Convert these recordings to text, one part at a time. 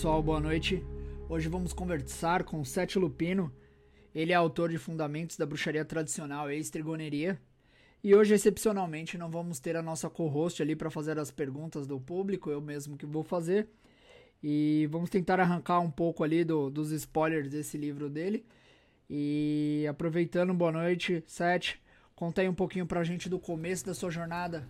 Pessoal, boa noite. Hoje vamos conversar com Sete Lupino. Ele é autor de Fundamentos da Bruxaria Tradicional e Estrigoneria. E hoje, excepcionalmente, não vamos ter a nossa co-host ali para fazer as perguntas do público, eu mesmo que vou fazer. E vamos tentar arrancar um pouco ali do, dos spoilers desse livro dele. E aproveitando, boa noite, Sete. Conta aí um pouquinho pra gente do começo da sua jornada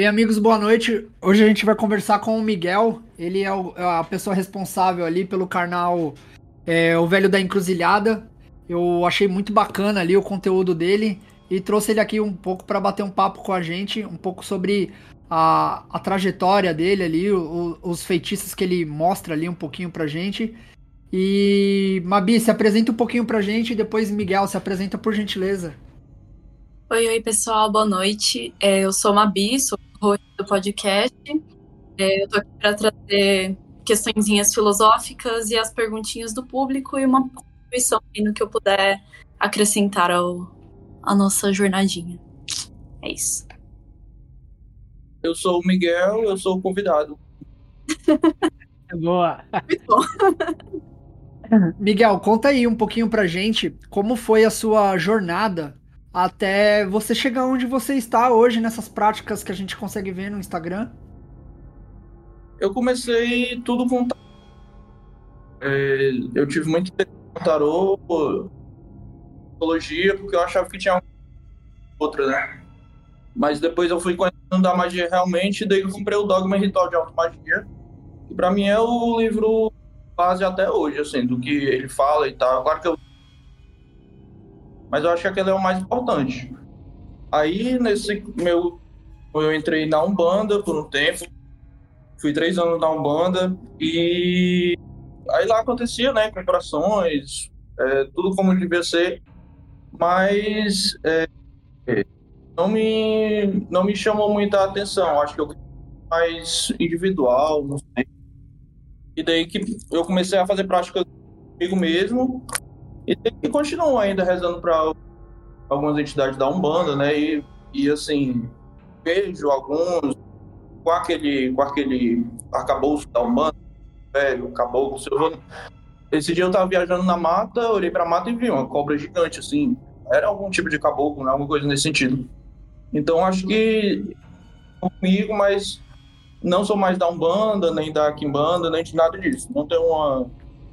Bem, amigos, boa noite. Hoje a gente vai conversar com o Miguel. Ele é, o, é a pessoa responsável ali pelo canal é, O Velho da Encruzilhada. Eu achei muito bacana ali o conteúdo dele e trouxe ele aqui um pouco para bater um papo com a gente, um pouco sobre a, a trajetória dele ali, o, os feitiços que ele mostra ali um pouquinho pra gente. E Mabi, se apresenta um pouquinho pra gente e depois Miguel se apresenta por gentileza. Oi, oi pessoal, boa noite. É, eu sou Mabi, sou do podcast. É, eu tô aqui para trazer questõezinhas filosóficas e as perguntinhas do público e uma contribuição no que eu puder acrescentar ao, à nossa jornadinha. É isso. Eu sou o Miguel, eu sou o convidado. Boa. Muito bom. Miguel, conta aí um pouquinho pra gente como foi a sua jornada até você chegar onde você está hoje nessas práticas que a gente consegue ver no Instagram? Eu comecei tudo com é, eu tive muito tarô, psicologia, porque eu achava que tinha outra, né? Mas depois eu fui conhecendo a magia realmente, daí eu comprei o Dogma Ritual de Automagia, que para mim é o livro base até hoje, assim, do que ele fala e tal. Claro que eu mas eu acho que aquele é o mais importante. Aí, nesse meu. Eu entrei na Umbanda por um tempo, fui três anos na Umbanda, e aí lá acontecia, né, incorporações, é, tudo como devia ser, mas é, não, me, não me chamou muita atenção, acho que eu mais individual, não sei. E daí que eu comecei a fazer prática comigo mesmo, e, continuam ainda rezando para algumas entidades da Umbanda, né? E, e assim, vejo alguns com aquele, com aquele arcabouço da Umbanda, velho, caboclo, seu Esse dia eu tava viajando na mata, olhei pra mata e vi uma cobra gigante, assim. Era algum tipo de caboclo, né? Alguma coisa nesse sentido. Então acho que comigo, mas não sou mais da Umbanda, nem da Kimbanda, nem de nada disso. Não tem uma,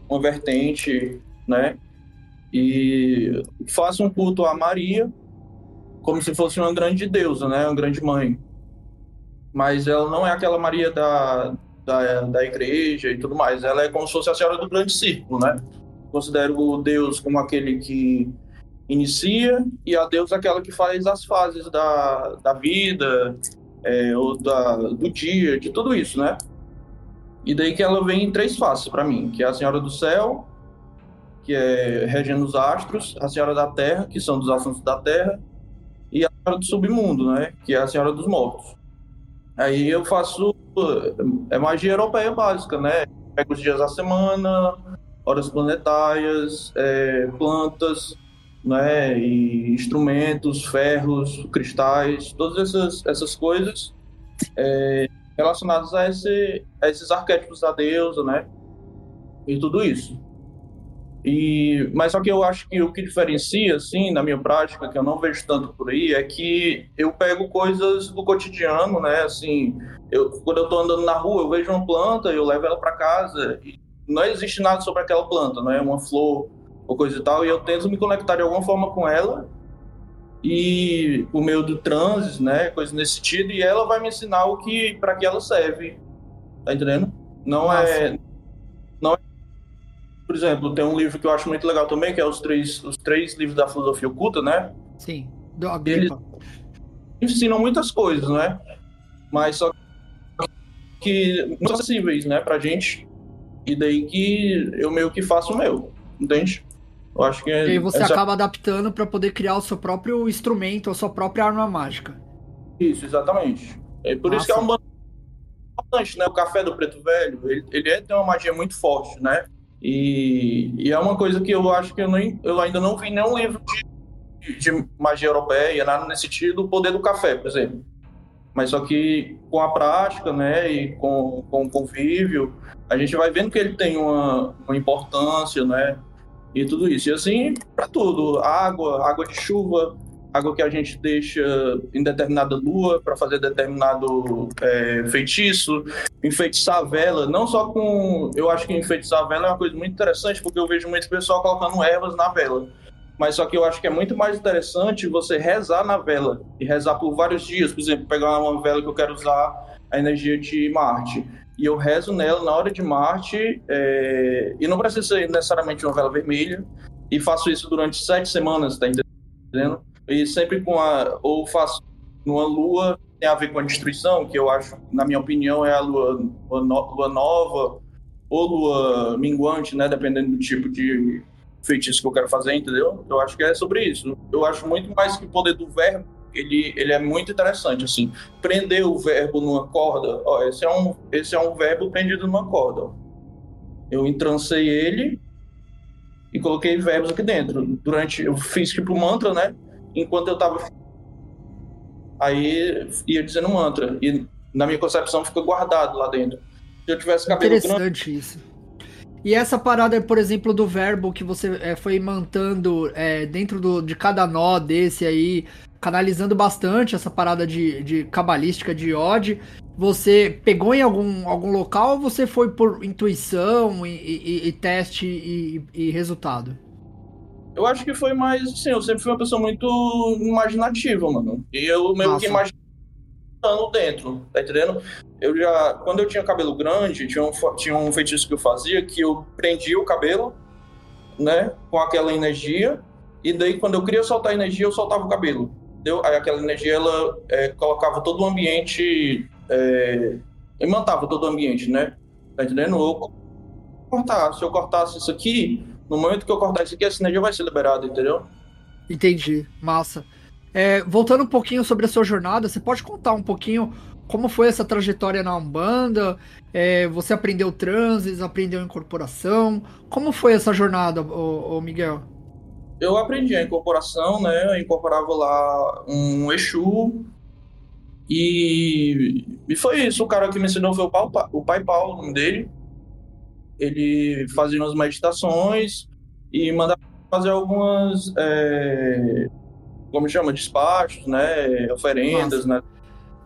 uma vertente, né? E faço um culto a Maria como se fosse uma grande deusa, né, uma grande mãe. Mas ela não é aquela Maria da, da, da igreja e tudo mais. Ela é como se fosse a Senhora do Grande Círculo, né? Considero o Deus como aquele que inicia e a Deus aquela que faz as fases da, da vida, é, ou da, do dia, de tudo isso, né? E daí que ela vem em três faces para mim, que é a Senhora do Céu, que é regendo os astros, a Senhora da Terra, que são dos assuntos da Terra, e a Senhora do Submundo, né, que é a Senhora dos Mortos. Aí eu faço é magia europeia básica, né? Pego os dias da semana, horas planetárias, é, plantas, né, e instrumentos, ferros, cristais, todas essas, essas coisas é, relacionadas a, esse, a esses arquétipos da deusa, né? E tudo isso. E, mas só que eu acho que o que diferencia, assim, na minha prática, que eu não vejo tanto por aí, é que eu pego coisas do cotidiano, né? Assim, eu, quando eu tô andando na rua, eu vejo uma planta, eu levo ela para casa e não existe nada sobre aquela planta, não é uma flor ou coisa e tal, e eu tento me conectar de alguma forma com ela e por meio do transe, né, coisa nesse sentido, e ela vai me ensinar o que para que ela serve. Tá entendendo? Não não é por exemplo, tem um livro que eu acho muito legal também, que é os três, os três livros da filosofia oculta, né? Sim. Da gripa. Eles ensinam muitas coisas, né? Mas só que muito acessíveis, né, pra gente. E daí que eu meio que faço o meu, entende? Eu acho que E aí você acaba adaptando para poder criar o seu próprio instrumento, a sua própria arma mágica. Isso, exatamente. É por isso que é um importante, né? O café do preto velho, ele, ele é, tem uma magia muito forte, né? E, e é uma coisa que eu acho que eu, nem, eu ainda não vi nenhum livro de, de magia europeia, nada nesse sentido, o poder do café, por exemplo. Mas só que com a prática, né, e com, com o convívio, a gente vai vendo que ele tem uma, uma importância, né, e tudo isso. E assim, para tudo, água, água de chuva, água que a gente deixa em determinada lua para fazer determinado é, feitiço, enfeitiçar a vela, não só com. Eu acho que enfeitiçar a vela é uma coisa muito interessante, porque eu vejo muito pessoal colocando ervas na vela. Mas só que eu acho que é muito mais interessante você rezar na vela e rezar por vários dias. Por exemplo, pegar uma vela que eu quero usar a energia de Marte. E eu rezo nela na hora de Marte, é... e não precisa ser necessariamente uma vela vermelha. E faço isso durante sete semanas, tá entendendo? E sempre com a. Ou faço numa lua, tem a ver com a destruição, que eu acho, na minha opinião, é a lua, lua, no- lua nova ou lua minguante, né? Dependendo do tipo de feitiço que eu quero fazer, entendeu? Eu acho que é sobre isso. Eu acho muito mais que o poder do verbo, ele, ele é muito interessante, assim. Prender o verbo numa corda, ó, esse é um, esse é um verbo prendido numa corda, ó. Eu entrancei ele e coloquei verbos aqui dentro. Durante, eu fiz tipo mantra, né? Enquanto eu tava aí ia dizendo mantra e na minha concepção fica guardado lá dentro. Se eu tivesse cabelo grande, Interessante isso. E essa parada, por exemplo, do verbo que você é, foi mantendo é, dentro do, de cada nó desse aí, canalizando bastante essa parada de, de cabalística de Odd, você pegou em algum, algum local ou você foi por intuição e, e- e teste e, e resultado? Eu acho que foi mais, assim, eu sempre fui uma pessoa muito imaginativa, mano. E eu meio Massa. que imaginando dentro, tá entendendo? Eu já, quando eu tinha cabelo grande, tinha um, tinha um feitiço que eu fazia que eu prendia o cabelo, né, com aquela energia, e daí quando eu queria soltar energia, eu soltava o cabelo, entendeu? Aí aquela energia, ela é, colocava todo o ambiente, é, imantava todo o ambiente, né? Tá entendendo? Eu cortar, se eu cortasse isso aqui, no momento que eu cortar isso aqui, essa energia vai ser liberada, entendeu? Entendi, massa. É, voltando um pouquinho sobre a sua jornada, você pode contar um pouquinho como foi essa trajetória na Umbanda? É, você aprendeu transes, aprendeu incorporação? Como foi essa jornada, ô, ô Miguel? Eu aprendi a incorporação, né? Eu incorporava lá um Exu. E, e foi isso. O cara que me ensinou foi o, o pai Paulo, o nome dele. Ele fazia umas meditações e mandava fazer algumas. é, como chama? Despachos, né? Oferendas, né?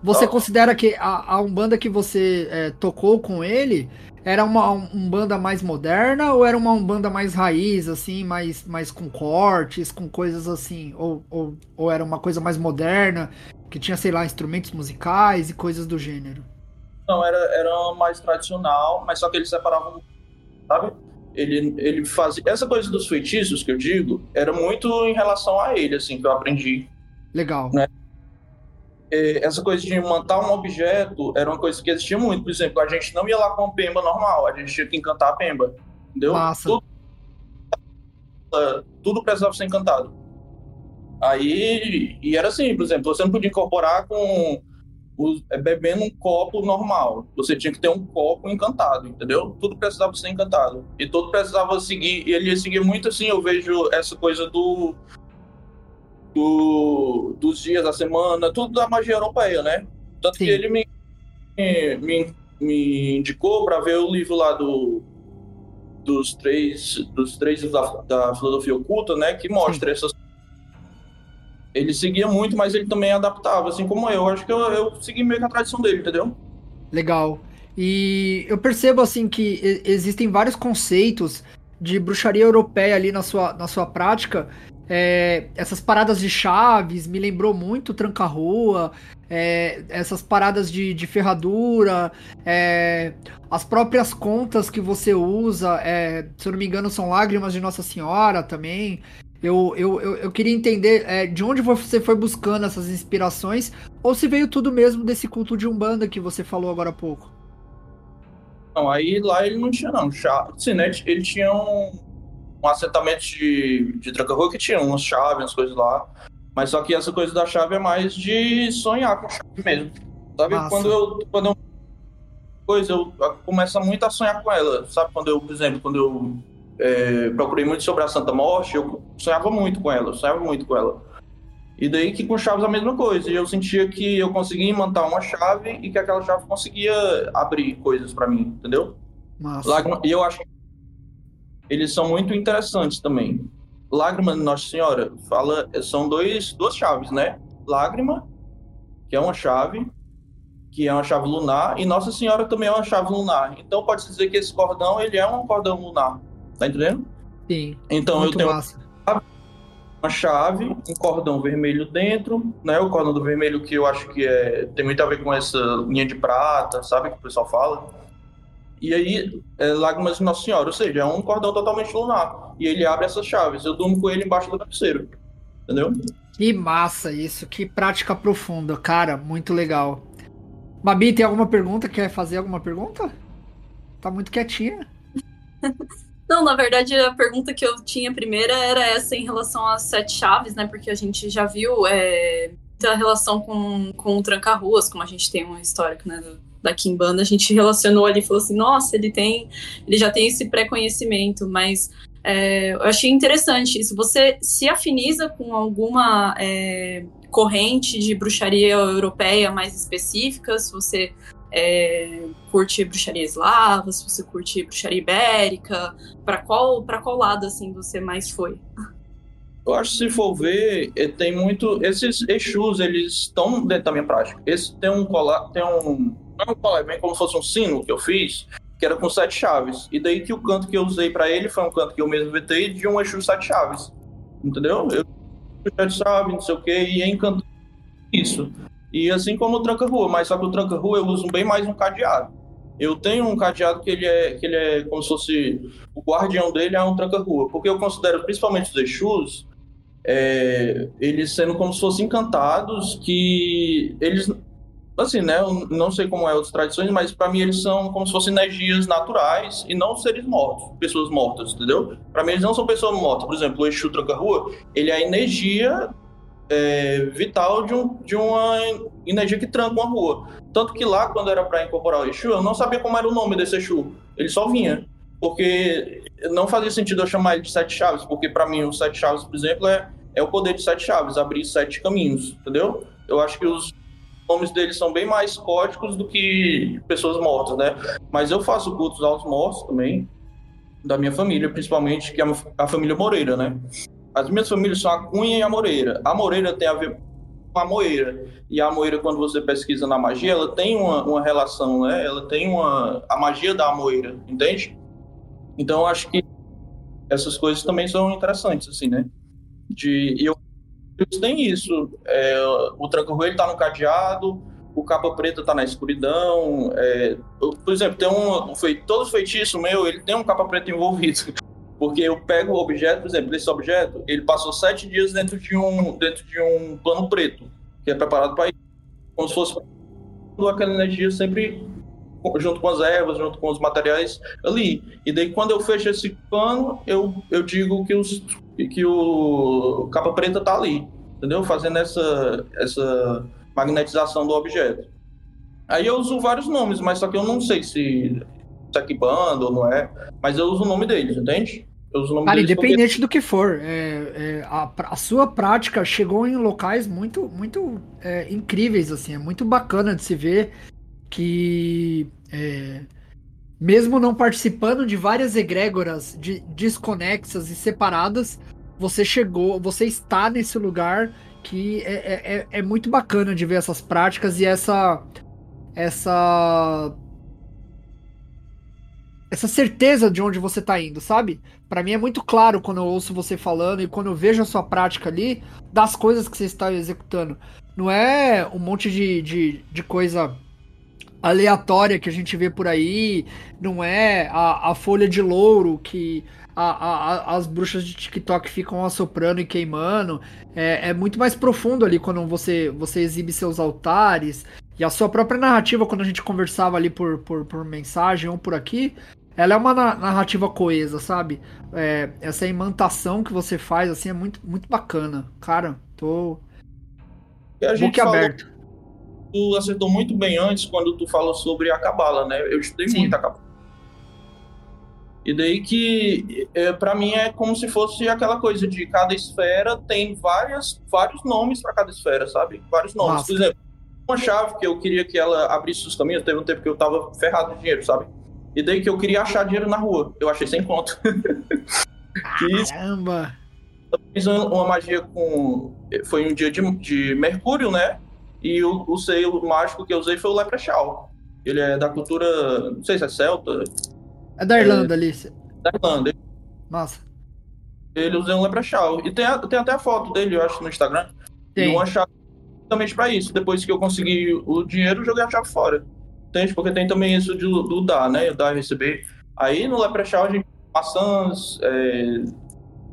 Você Ó. considera que a, a Umbanda que você é, tocou com ele era uma Umbanda mais moderna ou era uma Umbanda mais raiz, assim, mais, mais com cortes, com coisas assim? Ou, ou, ou era uma coisa mais moderna, que tinha, sei lá, instrumentos musicais e coisas do gênero? Não, era, era mais tradicional, mas só que eles separavam, sabe? Ele, ele fazia. Essa coisa dos feitiços que eu digo era muito em relação a ele, assim, que eu aprendi. Legal. É, Essa coisa de montar um objeto era uma coisa que existia muito. Por exemplo, a gente não ia lá com a pemba normal, a gente tinha que encantar a pemba. Entendeu? Massa. Tudo, tudo precisava ser encantado. Aí, e era assim, por exemplo, você não podia incorporar com bebendo um copo normal. Você tinha que ter um copo encantado, entendeu? Tudo precisava ser encantado. E tudo precisava seguir, e ele ia seguir muito assim, eu vejo essa coisa do, do dos dias da semana, tudo da magia europeia, né? Tanto Sim. que ele me, me, me indicou para ver o livro lá do dos três dos três da, da filosofia oculta, né, que mostra essas ele seguia muito, mas ele também adaptava, assim como eu. Acho que eu, eu segui meio que a tradição dele, entendeu? Legal. E eu percebo assim que existem vários conceitos de bruxaria europeia ali na sua, na sua prática. É, essas paradas de chaves me lembrou muito Tranca-Rua, é, essas paradas de, de ferradura, é, as próprias contas que você usa, é, se eu não me engano, são lágrimas de Nossa Senhora também. Eu, eu, eu, eu queria entender é, de onde você foi buscando essas inspirações, ou se veio tudo mesmo desse culto de Umbanda que você falou agora há pouco. Não, aí lá ele não tinha, não. Chave, sim, né? Ele tinha um, um assentamento de, de tranca-rua que tinha umas chaves, umas coisas lá. Mas só que essa coisa da chave é mais de sonhar com chave mesmo. Sabe? Quando eu, quando eu. Coisa, eu começo muito a sonhar com ela. Sabe? Quando eu, por exemplo, quando eu é, procurei muito sobre a Santa Morte, eu sonhava muito com ela, eu sonhava muito com ela. E daí que com chaves a mesma coisa. E eu sentia que eu conseguia imantar uma chave e que aquela chave conseguia abrir coisas para mim, entendeu? Lágrima, e eu acho que eles são muito interessantes também. Lágrima de Nossa Senhora fala, são dois, duas chaves, né? Lágrima, que é uma chave, que é uma chave lunar, e Nossa Senhora também é uma chave lunar. Então pode-se dizer que esse cordão ele é um cordão lunar. Tá entendendo? Sim. Então eu tenho massa. uma chave, um cordão vermelho dentro, né? O cordão do vermelho que eu acho que é, tem muito a ver com essa linha de prata, sabe? Que o pessoal fala. E aí, é Lágrimas de Nossa Senhora, ou seja, é um cordão totalmente lunar. E ele abre essas chaves. Eu durmo com ele embaixo do travesseiro. Entendeu? Que massa isso, que prática profunda, cara, muito legal. Babi, tem alguma pergunta? Quer fazer alguma pergunta? Tá muito quietinha. Não, na verdade, a pergunta que eu tinha primeira era essa em relação às sete chaves, né? Porque a gente já viu é, relação com, com o Tranca-Ruas, como a gente tem um histórico, né? Da Kimbanda, a gente relacionou ali e falou assim, nossa, ele tem. Ele já tem esse pré-conhecimento, mas é, eu achei interessante isso. Você se afiniza com alguma é, corrente de bruxaria europeia mais específica? Se você é, curte bruxaria eslava, se você curte bruxaria ibérica, para qual para qual lado assim você mais foi? Eu acho que se for ver, eh, tem muito esses Exus, eles estão dentro da minha prática. Esse tem um colar, tem um não é um colar, bem como se fosse um sino que eu fiz, que era com sete chaves. E daí que o canto que eu usei para ele foi um canto que eu mesmo vetei de um Exu sete chaves. Entendeu? Eu sete chaves, não sei o que, e é encantado isso. E assim como o tranca-rua, mas só que o tranca-rua eu uso bem mais um cadeado. Eu tenho um cadeado que ele é, que ele é como se fosse. O guardião dele é um tranca-rua, porque eu considero principalmente os Exus, é, eles sendo como se fossem encantados, que eles. Assim, né? Eu não sei como é as tradições, mas para mim eles são como se fossem energias naturais e não seres mortos, pessoas mortas, entendeu? Para mim eles não são pessoas mortas. Por exemplo, o Exu Tranca-Rua, ele é a energia é, vital de, um, de uma energia que tranca uma rua. Tanto que lá, quando era para incorporar o Exu, eu não sabia como era o nome desse Exu. Ele só vinha. Porque não fazia sentido eu chamar ele de Sete Chaves, porque para mim o Sete Chaves, por exemplo, é, é o poder de Sete Chaves, abrir sete caminhos, entendeu? Eu acho que os nomes deles são bem mais códigos do que pessoas mortas, né? Mas eu faço cultos aos mortos também, da minha família, principalmente, que é a família Moreira, né? As minhas famílias são a Cunha e a Moreira. A Moreira tem a ver com a Moeira. E a Moeira, quando você pesquisa na magia, ela tem uma, uma relação, né? Ela tem uma... a magia da Moeira, entende? Então, acho que essas coisas também são interessantes, assim, né? De, e eu tem isso. É, o tranca ele tá no cadeado, o capa preta tá na escuridão. É, eu, por exemplo, tem um, foi, todo feitiço meu, ele tem um capa preta envolvido. Porque eu pego o objeto, por exemplo, esse objeto, ele passou sete dias dentro de um, dentro de um plano preto, que é preparado para isso. Como se fosse aquela energia sempre junto com as ervas, junto com os materiais ali. E daí, quando eu fecho esse pano, eu, eu digo que, os, que o capa preta tá ali, entendeu? Fazendo essa, essa magnetização do objeto. Aí eu uso vários nomes, mas só que eu não sei se é aqui banda ou não é, mas eu uso o nome deles, entende? Cara, independente do que for, é, é, a, a, sua prática chegou em locais muito, muito é, incríveis, assim, é muito bacana de se ver que é, mesmo não participando de várias egrégoras de, desconexas e separadas, você chegou, você está nesse lugar que é, é, é, é muito bacana de ver essas práticas e essa essa essa certeza de onde você tá indo, sabe? Para mim é muito claro quando eu ouço você falando e quando eu vejo a sua prática ali das coisas que você está executando. Não é um monte de, de, de coisa aleatória que a gente vê por aí, não é a, a folha de louro que a, a, as bruxas de TikTok ficam assoprando e queimando. É, é, muito mais profundo ali quando você, você exibe seus altares. E a sua própria narrativa, quando a gente conversava ali por, por, por mensagem ou por aqui, ela é uma narrativa coesa, sabe? É, essa imantação que você faz, assim, é muito, muito bacana. Cara, tô. E a gente aberto. Tu acertou muito bem antes quando tu falou sobre a Cabala, né? Eu estudei Sim. muito a Cabala. E daí que, é, para mim, é como se fosse aquela coisa de cada esfera tem várias, vários nomes para cada esfera, sabe? Vários nomes. Nossa. Por exemplo, uma chave que eu queria que ela abrisse os caminhos, teve um tempo que eu tava ferrado de dinheiro, sabe? E daí que eu queria achar dinheiro na rua. Eu achei sem conto. Caramba! Eu fiz uma magia com. Foi um dia de, de Mercúrio, né? E o, o selo mágico que eu usei foi o Leprechaun. Ele é da cultura. Não sei se é celta. É da Irlanda, é, ali. Da Irlanda. Nossa. Ele usa um Leprechaun. E tem, tem até a foto dele, eu acho, no Instagram. Tem. E uma chave exatamente pra isso. Depois que eu consegui o dinheiro, joguei a chave fora. Entende? Porque tem também isso do, do dar, né? Dar e receber. Aí no Leprechaun a gente maçãs. É...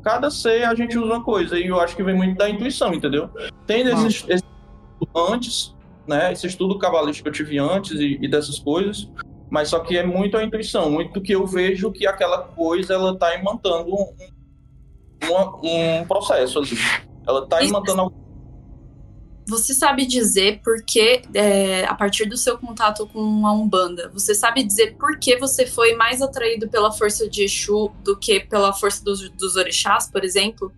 Cada C a gente usa uma coisa. E eu acho que vem muito da intuição, entendeu? Tem esses, esses antes, né? Esse estudo cabalístico que eu tive antes e, e, dessas coisas. Mas só que é muito a intuição, muito que eu vejo que aquela coisa ela tá imantando um, um, um processo ali. Ela tá imantando algo você sabe dizer por que, é, a partir do seu contato com a Umbanda, você sabe dizer por que você foi mais atraído pela força de Exu do que pela força dos, dos orixás, por exemplo?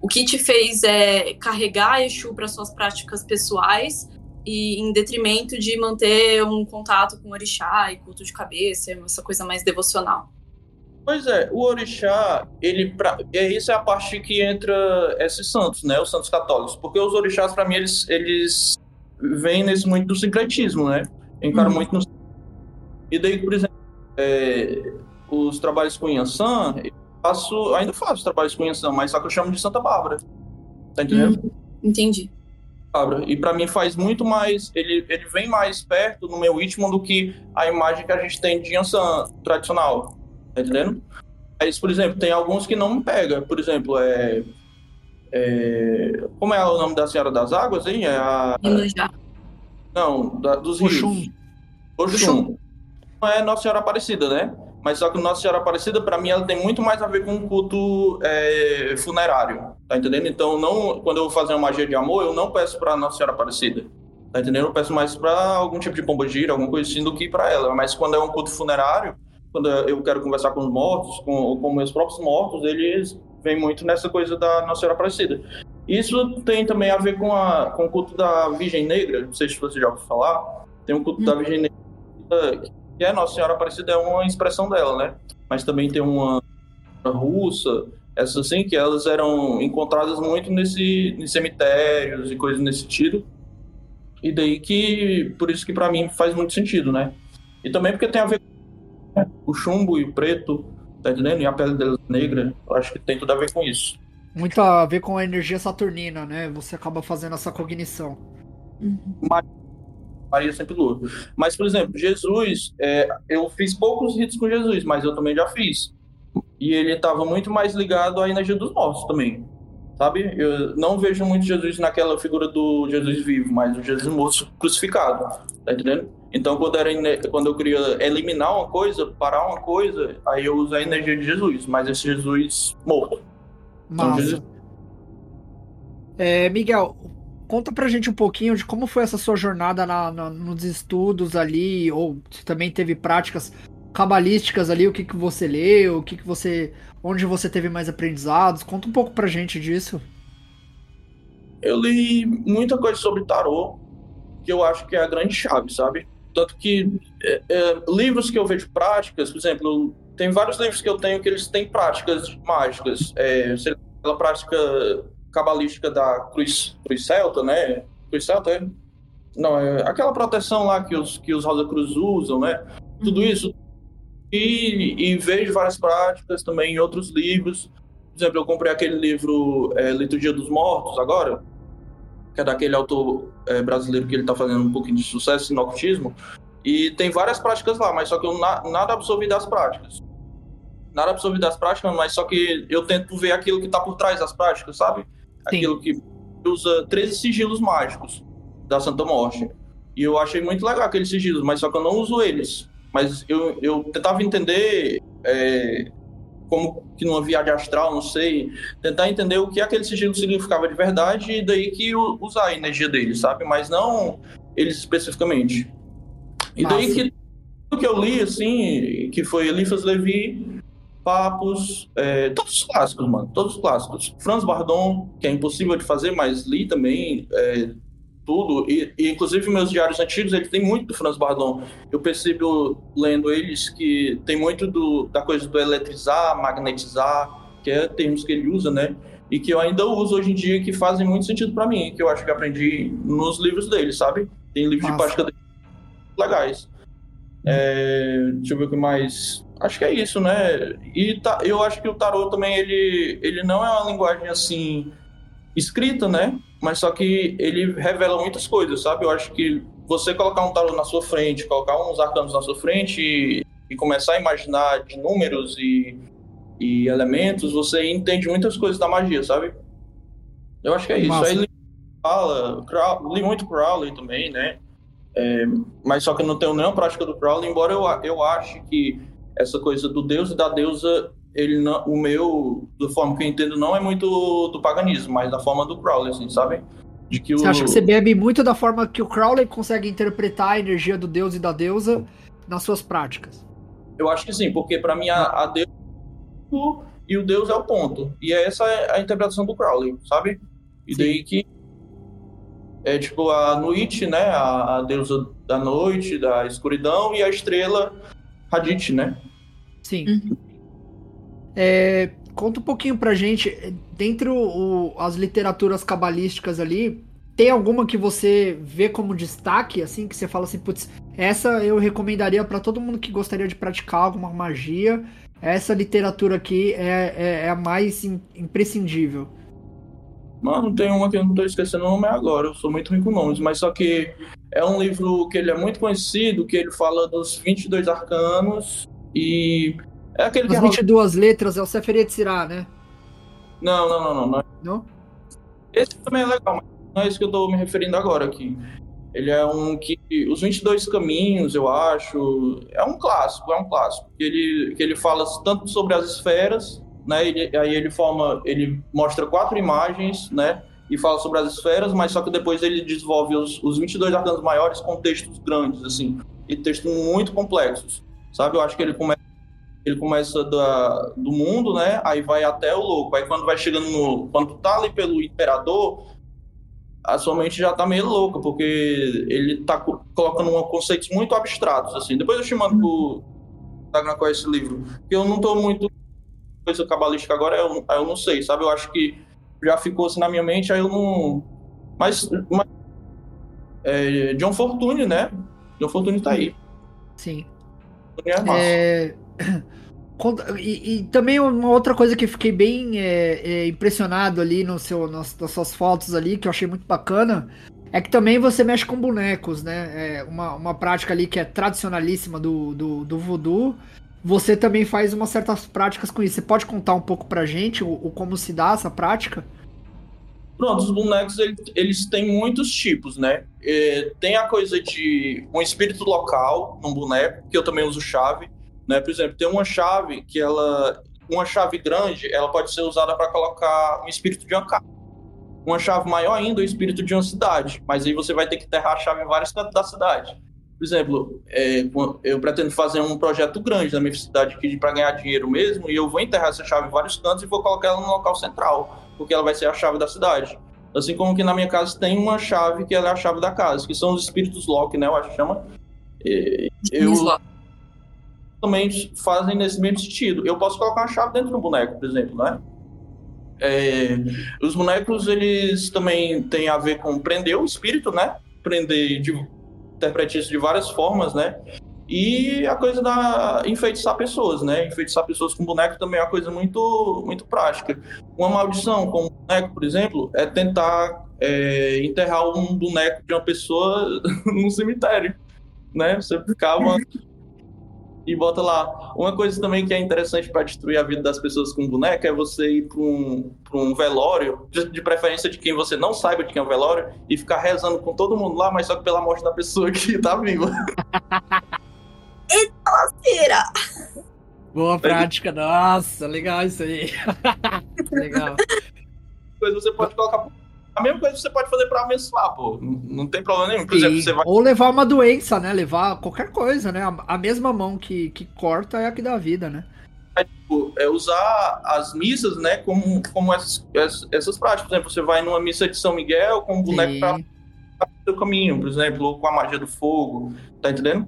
O que te fez é, carregar Exu para suas práticas pessoais e em detrimento de manter um contato com orixá e culto de cabeça, essa coisa mais devocional? Pois é, o orixá, ele pra, é, isso é a parte que entra esses santos, né, os santos católicos, porque os orixás para mim eles eles vêm nesse muito do sincretismo, né? Encaram uhum. muito no E daí, por exemplo, é, os trabalhos com Yansan, eu faço, ainda faço trabalhos com Yansan, mas só que eu chamo de Santa Bárbara. Tá entendendo? Uhum. Entendi. E para mim faz muito mais, ele, ele vem mais perto no meu ritmo do que a imagem que a gente tem de Yansan tradicional. Tá entendendo? Mas, por exemplo, tem alguns que não me pega. Por exemplo, é, é. como é o nome da Senhora das Águas, hein? É a. Não, da, dos Oxum. rios. Oxum. Não é Nossa Senhora Aparecida, né? Mas só que Nossa Senhora Aparecida, para mim, ela tem muito mais a ver com o culto é, funerário, tá entendendo? Então, não, quando eu vou fazer uma magia de amor, eu não peço para Nossa Senhora Aparecida, tá entendendo? Eu peço mais para algum tipo de pomba gira, alguma coisa assim, do que para ela. Mas quando é um culto funerário, quando eu quero conversar com os mortos, com, com meus próprios mortos, eles vêm muito nessa coisa da Nossa Senhora Aparecida. Isso tem também a ver com, a, com o culto da Virgem Negra, não sei se você já ouviu falar, tem um culto hum. da Virgem Negra, que é Nossa Senhora Aparecida, é uma expressão dela, né? Mas também tem uma russa, essas assim, que elas eram encontradas muito nesse, em cemitérios e coisas nesse sentido. E daí que, por isso que para mim faz muito sentido, né? E também porque tem a ver com o chumbo e o preto, tá entendendo? E a pele delas negra, eu acho que tem tudo a ver com isso. Muito a ver com a energia saturnina, né? Você acaba fazendo essa cognição. Maria sempre lua. Mas, por exemplo, Jesus, é, eu fiz poucos ritos com Jesus, mas eu também já fiz. E ele estava muito mais ligado à energia dos mortos também. Sabe? Eu não vejo muito Jesus naquela figura do Jesus vivo, mas o Jesus morto crucificado. Tá entendendo? Então, quando, era, quando eu queria eliminar uma coisa, parar uma coisa, aí eu uso a energia de Jesus, mas esse Jesus morto. Então, Massa. Então, Jesus... É, Miguel, conta pra gente um pouquinho de como foi essa sua jornada na, na, nos estudos ali, ou se também teve práticas cabalísticas ali, o que, que você leu, o que, que você. Onde você teve mais aprendizados. Conta um pouco pra gente disso. Eu li muita coisa sobre tarô, que eu acho que é a grande chave, sabe? Tanto que é, é, livros que eu vejo práticas, por exemplo, tem vários livros que eu tenho que eles têm práticas mágicas. É, aquela prática cabalística da cruz, cruz celta, né? Cruz celta, é? Não, é aquela proteção lá que os, que os Rosa Cruz usam, né? Tudo uhum. isso. E, e vejo várias práticas também em outros livros. Por exemplo, eu comprei aquele livro é, Liturgia dos Mortos agora, que é daquele autor é, brasileiro que ele está fazendo um pouquinho de sucesso no autismo. E tem várias práticas lá, mas só que eu na, nada absorvi das práticas. nada absorvido das práticas, mas só que eu tento ver aquilo que tá por trás das práticas, sabe? Sim. Aquilo que usa 13 sigilos mágicos da Santa Morte. E eu achei muito legal aqueles sigilos, mas só que eu não uso eles. Mas eu, eu tentava entender é, como que numa viagem astral, não sei, tentar entender o que aquele sigilo significava de verdade e daí que usar a energia deles, sabe? Mas não eles especificamente. E daí Massa. que tudo que eu li, assim, que foi Eliphas Levi, Papos, é, todos os clássicos, mano, todos os clássicos. Franz Bardon, que é impossível de fazer, mas li também é, tudo. E, e, inclusive, meus diários antigos, ele tem muito do Franz Bardon. Eu percebo, lendo eles, que tem muito do, da coisa do eletrizar, magnetizar, que é termos que ele usa, né? E que eu ainda uso hoje em dia, que fazem muito sentido para mim, que eu acho que aprendi nos livros dele, sabe? Tem livros Massa. de prática dele legais. É, deixa eu ver o que mais. Acho que é isso, né? E tá, eu acho que o tarô também, ele, ele não é uma linguagem assim escrita, né? Mas só que ele revela muitas coisas, sabe? Eu acho que você colocar um tarô na sua frente, colocar uns arcanos na sua frente e, e começar a imaginar de números e, e elementos, você entende muitas coisas da magia, sabe? Eu acho que é isso. Massa. Aí ele fala, Crow- li muito Crowley também, né? É, mas só que eu não tenho nenhuma prática do Crowley, embora eu, eu ache que essa coisa do deus e da deusa, ele não, o meu, da forma que eu entendo, não é muito do paganismo, mas da forma do Crowley, assim, sabe? De que Você o, acha que você bebe muito da forma que o Crowley consegue interpretar a energia do deus e da deusa nas suas práticas? Eu acho que sim, porque para mim a, a deus e o deus é o ponto. E essa é a interpretação do Crowley, sabe? E Sim. daí que é tipo a noite, né? A, a deusa da noite, da escuridão, e a estrela Hadith, né? Sim. Uhum. É, conta um pouquinho pra gente, dentre o- as literaturas cabalísticas ali, tem alguma que você vê como destaque, assim, que você fala assim, putz, essa eu recomendaria pra todo mundo que gostaria de praticar alguma magia, essa literatura aqui é, é- é a mais im- imprescindível. Mano, tem uma que eu não tô esquecendo o nome agora, eu sou muito ruim com nomes, mas só que é um livro que ele é muito conhecido, que ele fala dos 22 arcanos e é aquele que As é 22 letras é o Sefer Yetzirah, né? Não, não, não, não, não. Esse também é legal, mas não é isso que eu tô me referindo agora aqui. Ele é um que. Os 22 caminhos, eu acho. É um clássico, é um clássico. Que ele, que ele fala tanto sobre as esferas, né? Ele, aí ele forma. Ele mostra quatro imagens, né? E fala sobre as esferas, mas só que depois ele desenvolve os, os 22 arcanos maiores com textos grandes, assim. E textos muito complexos. Sabe? Eu acho que ele começa. Ele começa da, do mundo, né? Aí vai até o louco. Aí quando vai chegando no. Quando tá ali pelo imperador, a sua mente já tá meio louca, porque ele tá co- colocando um, conceitos muito abstratos, assim. Depois eu te mando pro Instagram com esse livro. Porque eu não tô muito coisa cabalística agora, eu, eu não sei, sabe? Eu acho que já ficou assim na minha mente, aí eu não. Mas. mas é, John Fortune, né? John Fortune tá aí. Sim. É massa. É, E, e também uma outra coisa que eu fiquei bem é, é, impressionado ali no seu, nas, nas suas fotos ali, que eu achei muito bacana, é que também você mexe com bonecos, né? É uma, uma prática ali que é tradicionalíssima do, do, do voodoo. Você também faz umas certas práticas com isso. Você pode contar um pouco pra gente o, o como se dá essa prática? Pronto, os bonecos ele- eles têm muitos tipos, né? É, tem a coisa de um espírito local num boneco, que eu também uso chave, né? Por exemplo, tem uma chave que ela. Uma chave grande, ela pode ser usada para colocar um espírito de uma casa. Uma chave maior ainda, o espírito de uma cidade. Mas aí você vai ter que enterrar a chave em vários cantos da cidade. Por exemplo, é, eu pretendo fazer um projeto grande na minha cidade aqui para ganhar dinheiro mesmo, e eu vou enterrar essa chave em vários cantos e vou colocar ela no local central porque ela vai ser a chave da cidade. Assim como que na minha casa tem uma chave que é a chave da casa, que são os espíritos Loki, né? Eu acho que chama. E Eu. Também fazem nesse mesmo sentido. Eu posso colocar uma chave dentro do boneco, por exemplo, né? É, os bonecos, eles também têm a ver com prender o espírito, né? Prender, de, isso de várias formas, né? E a coisa da enfeitiçar pessoas, né? Enfeitiçar pessoas com boneco também é uma coisa muito, muito prática. Uma maldição com um boneco, por exemplo, é tentar é, enterrar um boneco de uma pessoa num cemitério, né? Você ficava e bota lá. Uma coisa também que é interessante para destruir a vida das pessoas com boneca é você ir para um, um velório, de, de, preferência de quem você não saiba de quem é o velório, e ficar rezando com todo mundo lá, mas só que pela morte da pessoa que tá viva. Eita lasqueira! Boa prática, nossa, legal isso aí. legal. Coisa você pode colocar a mesma coisa que você pode fazer para abençoar, pô. Não tem problema nenhum. Por exemplo, vai... Ou levar uma doença, né? Levar qualquer coisa, né? A mesma mão que, que corta é a que dá vida, né? É, tipo, é usar as missas, né, como, como essas, essas práticas. Por exemplo, você vai numa missa de São Miguel com um boneco para o seu caminho, por exemplo, com a magia do fogo, tá entendendo?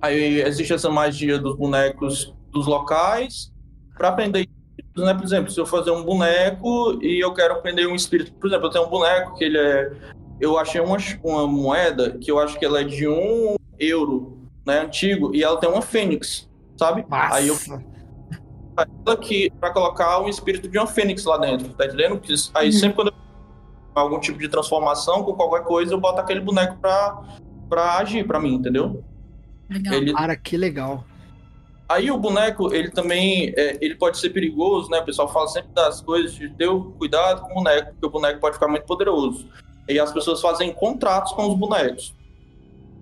Aí existe essa magia dos bonecos dos locais para aprender né? Por exemplo, se eu fazer um boneco e eu quero aprender um espírito, por exemplo, eu tenho um boneco que ele é, eu achei uma, uma moeda que eu acho que ela é de um euro, né, antigo, e ela tem uma fênix, sabe? Nossa. Aí eu aqui para colocar um espírito de uma fênix lá dentro, tá entendendo? Aí uhum. sempre quando eu algum tipo de transformação com qualquer coisa, eu boto aquele boneco pra, pra agir pra mim, entendeu? Legal. Ele... Cara, que legal. Aí o boneco, ele também, é, ele pode ser perigoso, né? O pessoal fala sempre das coisas, de ter cuidado com o boneco, porque o boneco pode ficar muito poderoso. E as pessoas fazem contratos com os bonecos.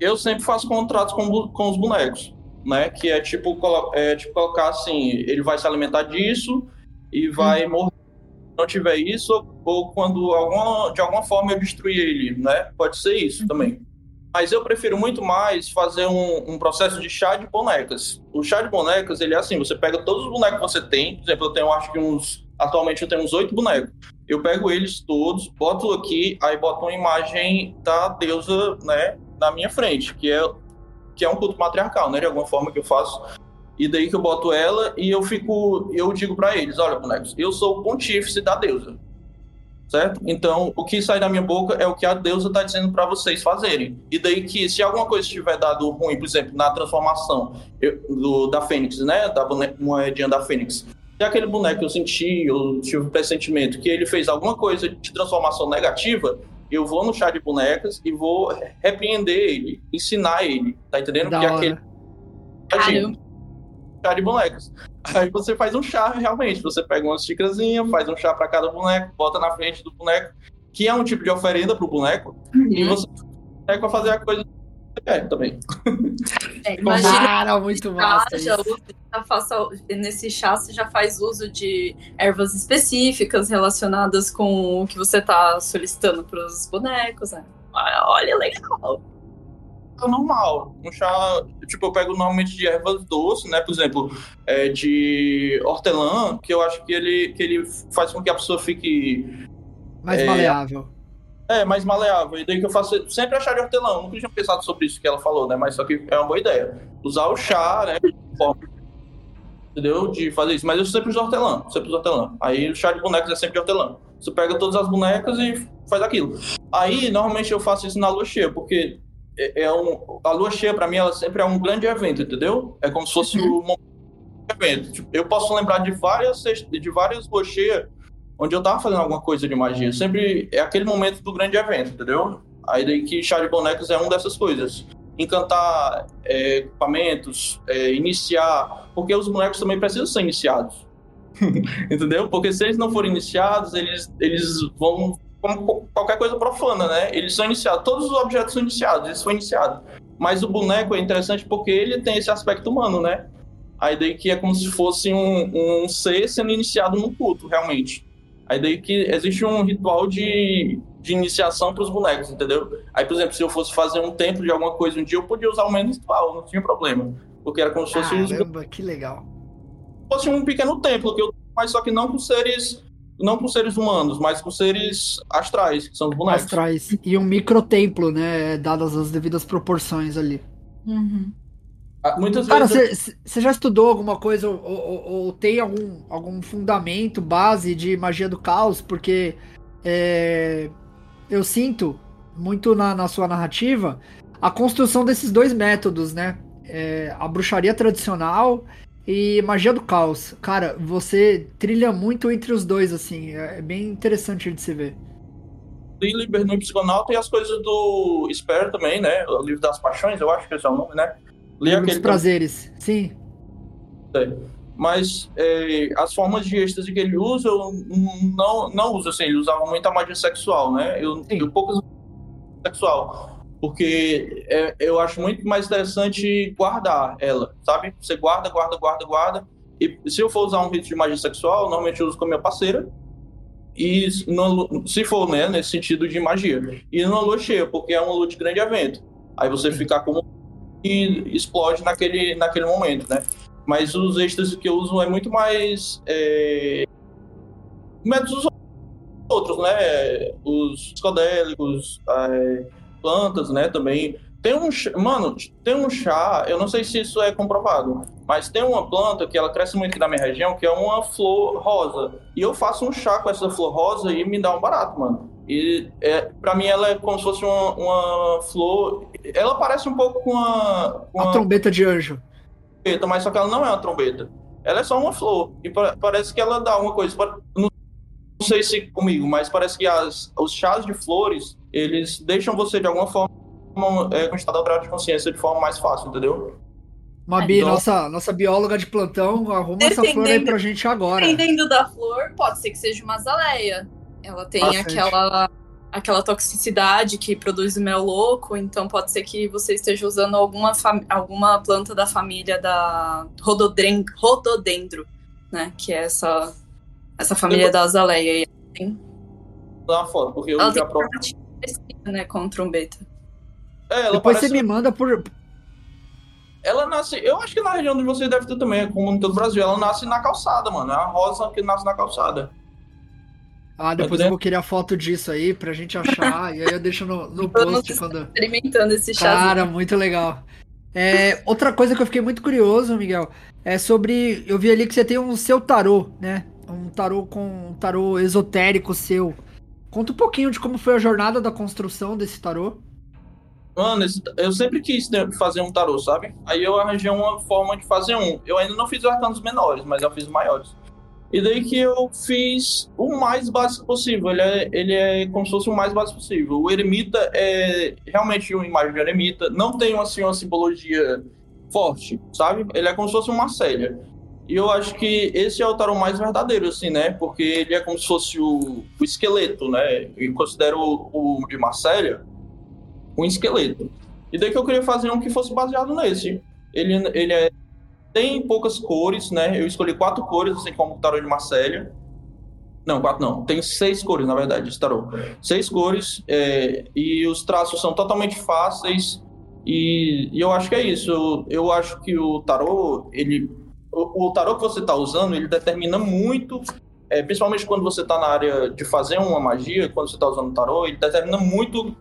Eu sempre faço contratos com, com os bonecos, né? Que é tipo, é tipo colocar assim, ele vai se alimentar disso e vai hum. morrer se não tiver isso, ou quando alguma, de alguma forma eu destruir ele, né? Pode ser isso uhum. também. Mas eu prefiro muito mais fazer um, um, processo de chá de bonecas. O chá de bonecas, ele é assim, você pega todos os bonecos que você tem, por exemplo, eu tenho acho que uns, atualmente eu tenho uns oito bonecos. Eu pego eles todos, boto aqui, aí boto uma imagem da deusa, né, na minha frente, que é, que é um culto matriarcal, né, de alguma forma que eu faço. E daí que eu boto ela e eu fico, eu digo para eles, olha, bonecos, eu sou o pontífice da deusa certo? Então, o que sai da minha boca é o que a deusa está dizendo para vocês fazerem. E daí que, se alguma coisa tiver dado ruim, por exemplo, na transformação eu, do, da Fênix, né? Da moedinha da Fênix. Se aquele boneco eu senti, eu tive um pressentimento que ele fez alguma coisa de transformação negativa, eu vou no chá de bonecas e vou repreender ele, ensinar ele, tá entendendo? Da que hora. aquele. Caramba chá de bonecas. Aí você faz um chá, realmente. Você pega uma xícarazinha, faz um chá para cada boneco, bota na frente do boneco, que é um tipo de oferenda pro boneco, uhum. e você vai fazer a coisa que você quer também. É, imagina, Cara, muito massa. Já, já faça, nesse chá você já faz uso de ervas específicas relacionadas com o que você está solicitando para os bonecos. Né? Olha, legal chá normal. Um chá, tipo, eu pego normalmente de ervas doces, né? Por exemplo, é, de hortelã, que eu acho que ele, que ele faz com que a pessoa fique. Mais é, maleável. É, mais maleável. E daí que eu faço sempre a chá de hortelã. Eu nunca tinha pensado sobre isso que ela falou, né? Mas só que é uma boa ideia. Usar o chá, né? Entendeu? De fazer isso. Mas eu sempre uso hortelã. Sempre uso hortelã. Aí o chá de bonecas é sempre de hortelã. Você pega todas as bonecas e faz aquilo. Aí, normalmente eu faço isso na lua cheia, porque é, é um, a lua cheia para mim ela sempre é um grande evento, entendeu? É como se fosse uhum. um evento. Tipo, eu posso lembrar de várias de várias luas cheias onde eu tava fazendo alguma coisa de magia. Sempre é aquele momento do grande evento, entendeu? Aí daí que chá de bonecos é uma dessas coisas. Encantar é, equipamentos, é, iniciar, porque os bonecos também precisam ser iniciados. entendeu? Porque se eles não forem iniciados, eles, eles vão como qualquer coisa profana, né? Eles são iniciados, todos os objetos são iniciados, isso foi iniciado. Mas o boneco é interessante porque ele tem esse aspecto humano, né? Aí daí que é como se fosse um, um ser sendo iniciado no culto, realmente. Aí daí que existe um ritual de, de iniciação para os bonecos, entendeu? Aí, por exemplo, se eu fosse fazer um templo de alguma coisa um dia, eu podia usar o mesmo ritual, não tinha problema. Porque era como se fosse... Caramba, um... que legal. Fosse um pequeno templo, que eu... mas só que não com seres não com seres humanos, mas com seres astrais, que são os bonecos. Astrais. E um microtemplo, né? Dadas as devidas proporções ali. Uhum. Ah, muitas Cara, vezes. Você já estudou alguma coisa ou, ou, ou, tem algum, algum fundamento, base de magia do caos? Porque é, eu sinto muito na, na sua narrativa a construção desses dois métodos, né? É, a bruxaria tradicional e Magia do Caos. Cara, você trilha muito entre os dois, assim. É bem interessante de se ver. Li Liber no Psiconauta e as coisas do Esper também, né? O livro das paixões, eu acho que esse é o nome, né? Li aquele prazeres, sim. É. Mas é, as formas de êxtase que ele usa, eu não, não uso assim. Ele usava muita magia sexual, né? Eu, eu poucas sexual. Porque é, eu acho muito mais interessante guardar ela, sabe? Você guarda, guarda, guarda, guarda. E se eu for usar um rito de magia sexual, normalmente eu uso com a minha parceira. E no, se for, né, nesse sentido de magia. E numa lua cheia, porque é uma lua de grande evento. Aí você fica como e explode naquele, naquele momento, né? Mas os extras que eu uso é muito mais é, métodos outros, né? Os psicodélicos, é, plantas, né? Também tem um, mano, tem um chá, eu não sei se isso é comprovado, mas tem uma planta que ela cresce muito aqui na minha região, que é uma flor rosa. E eu faço um chá com essa flor rosa e me dá um barato, mano. E é, para mim ela é como se fosse uma, uma, flor. Ela parece um pouco com a. Com a, a trombeta de anjo. Mas só que ela não é uma trombeta. Ela é só uma flor. E parece que ela dá uma coisa. Não sei se comigo, mas parece que as, os chás de flores eles deixam você de alguma forma é, com estado alterado de consciência de forma mais fácil, entendeu? Mabi, então, nossa, nossa bióloga de plantão, arruma essa flor aí pra gente agora. Dependendo da flor, pode ser que seja uma azaleia. Ela tem aquela, aquela toxicidade que produz o mel louco, então pode ser que você esteja usando alguma, alguma planta da família da rododendro, né? Que é essa, essa família da azaleia. Tem... Lá fora, porque eu ela já provo... né, com trombeta. É, Depois você me manda por. Ela nasce. Eu acho que na região de vocês deve ter também, como em todo o Brasil. Ela nasce na calçada, mano. É a rosa que nasce na calçada. Ah, depois eu vou querer a foto disso aí pra gente achar. e aí eu deixo no, no post quando. Experimentando esse chá. Cara, muito legal. É, outra coisa que eu fiquei muito curioso, Miguel, é sobre. Eu vi ali que você tem um seu tarô, né? Um tarô com um tarô esotérico seu. Conta um pouquinho de como foi a jornada da construção desse tarô. Mano, eu sempre quis fazer um tarô, sabe? Aí eu arranjei uma forma de fazer um. Eu ainda não fiz os arcanos menores, mas eu fiz maiores. E daí que eu fiz o mais básico possível. Ele é, ele é como se fosse o mais básico possível. O eremita é realmente uma imagem de eremita. Não tem assim, uma simbologia forte, sabe? Ele é como se fosse uma célia. E eu acho que esse é o tarô mais verdadeiro, assim, né? Porque ele é como se fosse o, o esqueleto, né? Eu considero o, o de Marcélia um esqueleto. E daí que eu queria fazer um que fosse baseado nesse. Ele, ele é, tem poucas cores, né? Eu escolhi quatro cores, assim como o tarô de Marcélia. Não, quatro não. Tem seis cores, na verdade, esse tarô. Seis cores, é, e os traços são totalmente fáceis. E, e, eu acho que é isso. Eu, eu acho que o tarô, ele. O, o tarô que você está usando, ele determina muito é, principalmente quando você está na área de fazer uma magia, quando você está usando o tarô, ele determina muito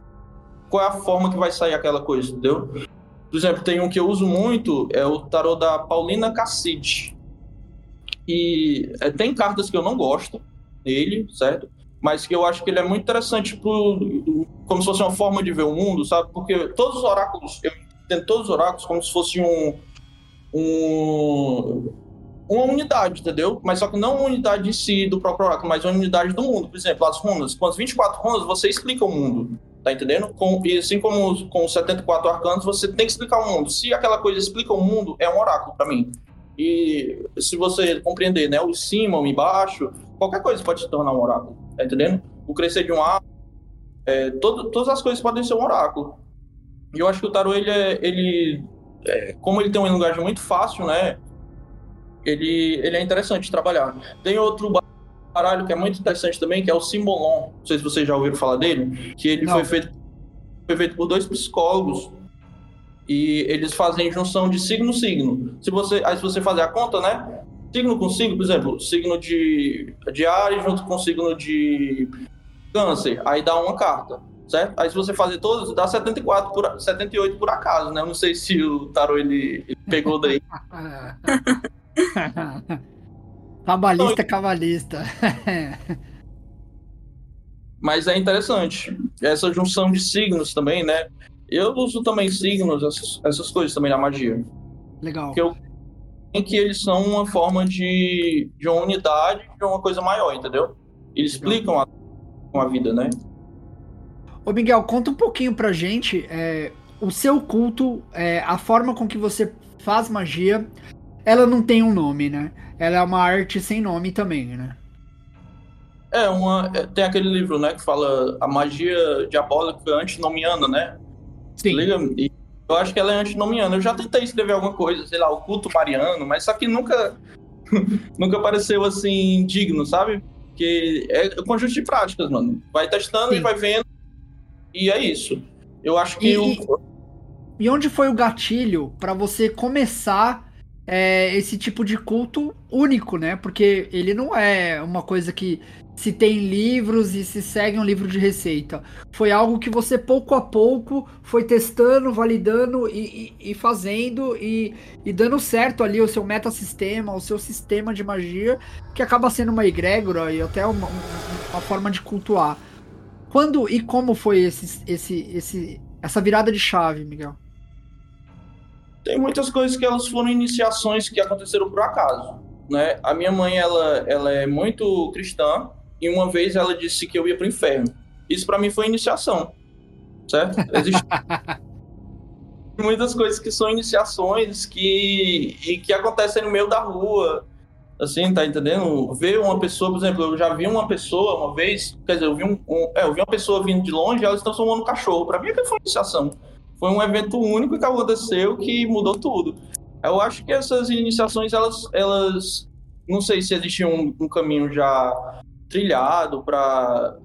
qual é a forma que vai sair aquela coisa, entendeu? Por exemplo, tem um que eu uso muito, é o tarô da Paulina Casside. E é, tem cartas que eu não gosto dele, certo? Mas que eu acho que ele é muito interessante pro, como se fosse uma forma de ver o mundo, sabe? Porque todos os oráculos, eu entendo todos os oráculos como se fosse um, um uma unidade, entendeu? Mas só que não uma unidade em si do próprio oráculo, mas uma unidade do mundo. Por exemplo, as runas. Com as 24 runas, você explica o mundo. Tá entendendo? Com, e assim como com os 74 arcanos, você tem que explicar o mundo. Se aquela coisa explica o mundo, é um oráculo para mim. E se você compreender, né, o cima, o embaixo, qualquer coisa pode se tornar um oráculo. Tá entendendo? O crescer de um árvore, é, todo, todas as coisas podem ser um oráculo. E eu acho que o tarô, ele é, ele, é, como ele tem uma linguagem muito fácil, né, ele, ele é interessante de trabalhar. Tem outro baralho que é muito interessante também, que é o Simbolon. Não sei se vocês já ouviram falar dele, que ele foi feito, foi feito por dois psicólogos e eles fazem junção de signo signo. Se você, aí se você fazer a conta, né? Signo com signo, por exemplo, signo de, de Ares junto com signo de Câncer, aí dá uma carta, certo? Aí se você fazer todos, dá 74 por 78 por acaso, né? Eu não sei se o tarô ele, ele pegou daí. Cabalista, cabalista. Mas é interessante. Essa junção de signos também, né? Eu uso também signos, essas, essas coisas também na magia. Legal. Porque eu em que eles são uma forma de, de uma unidade de uma coisa maior, entendeu? Eles explicam a, a vida, né? Ô Miguel, conta um pouquinho pra gente é, o seu culto, é, a forma com que você faz magia, ela não tem um nome, né? Ela é uma arte sem nome também, né? É, uma, é, tem aquele livro, né, que fala a magia diabólica antinomiana, né? Sim. Liga? E eu acho que ela é antinomiana. Eu já tentei escrever alguma coisa, sei lá, o culto mariano, mas só que nunca nunca pareceu assim digno, sabe? Porque é conjunto de práticas, mano. Vai testando Sim. e vai vendo. E é isso. Eu acho que e, o... e onde foi o gatilho para você começar é, esse tipo de culto único, né? Porque ele não é uma coisa que se tem livros e se segue um livro de receita. Foi algo que você pouco a pouco foi testando, validando e, e, e fazendo e, e, dando certo ali o seu metasistema, o seu sistema de magia, que acaba sendo uma egrégora e até uma, uma forma de cultuar. Quando e como foi esse, esse, esse, essa virada de chave, Miguel? Tem muitas coisas que elas foram iniciações que aconteceram por acaso. Né? A minha mãe ela, ela é muito cristã e uma vez ela disse que eu ia para o inferno. Isso para mim foi iniciação, certo? Existe muitas coisas que são iniciações que e que acontecem no meio da rua, assim, tá entendendo? Ver uma pessoa, por exemplo, eu já vi uma pessoa uma vez, quer dizer, eu vi um, um é, eu vi uma pessoa vindo de longe, ela se transformou no cachorro. Para mim aquilo foi iniciação. Foi um evento único que aconteceu que mudou tudo. Eu acho que essas iniciações elas elas não sei se existe um, um caminho já trilhado para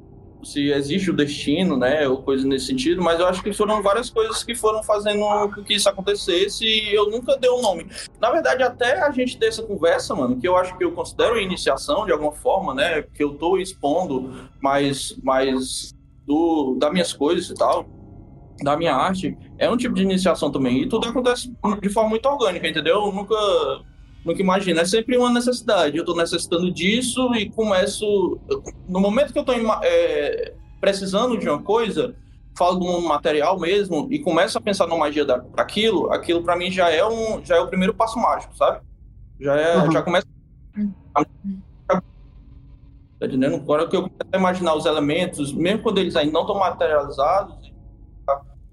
se existe o destino, né, ou coisa nesse sentido, mas eu acho que foram várias coisas que foram fazendo com que isso acontecesse e eu nunca dei um nome. Na verdade, até a gente ter essa conversa, mano, que eu acho que eu considero iniciação de alguma forma, né, que eu tô expondo mais, mais do, das minhas coisas e tal, da minha arte, é um tipo de iniciação também. E tudo acontece de forma muito orgânica, entendeu? Eu nunca nunca imagino. É sempre uma necessidade. Eu estou necessitando disso e começo. No momento que eu estou é, precisando de uma coisa, falo do mundo material mesmo e começo a pensar na magia daquilo, aquilo, aquilo para mim já é um já é o primeiro passo mágico, sabe? Já é, uhum. já começa a... Tá entendendo? Agora que eu começo a imaginar os elementos, mesmo quando eles ainda não estão materializados,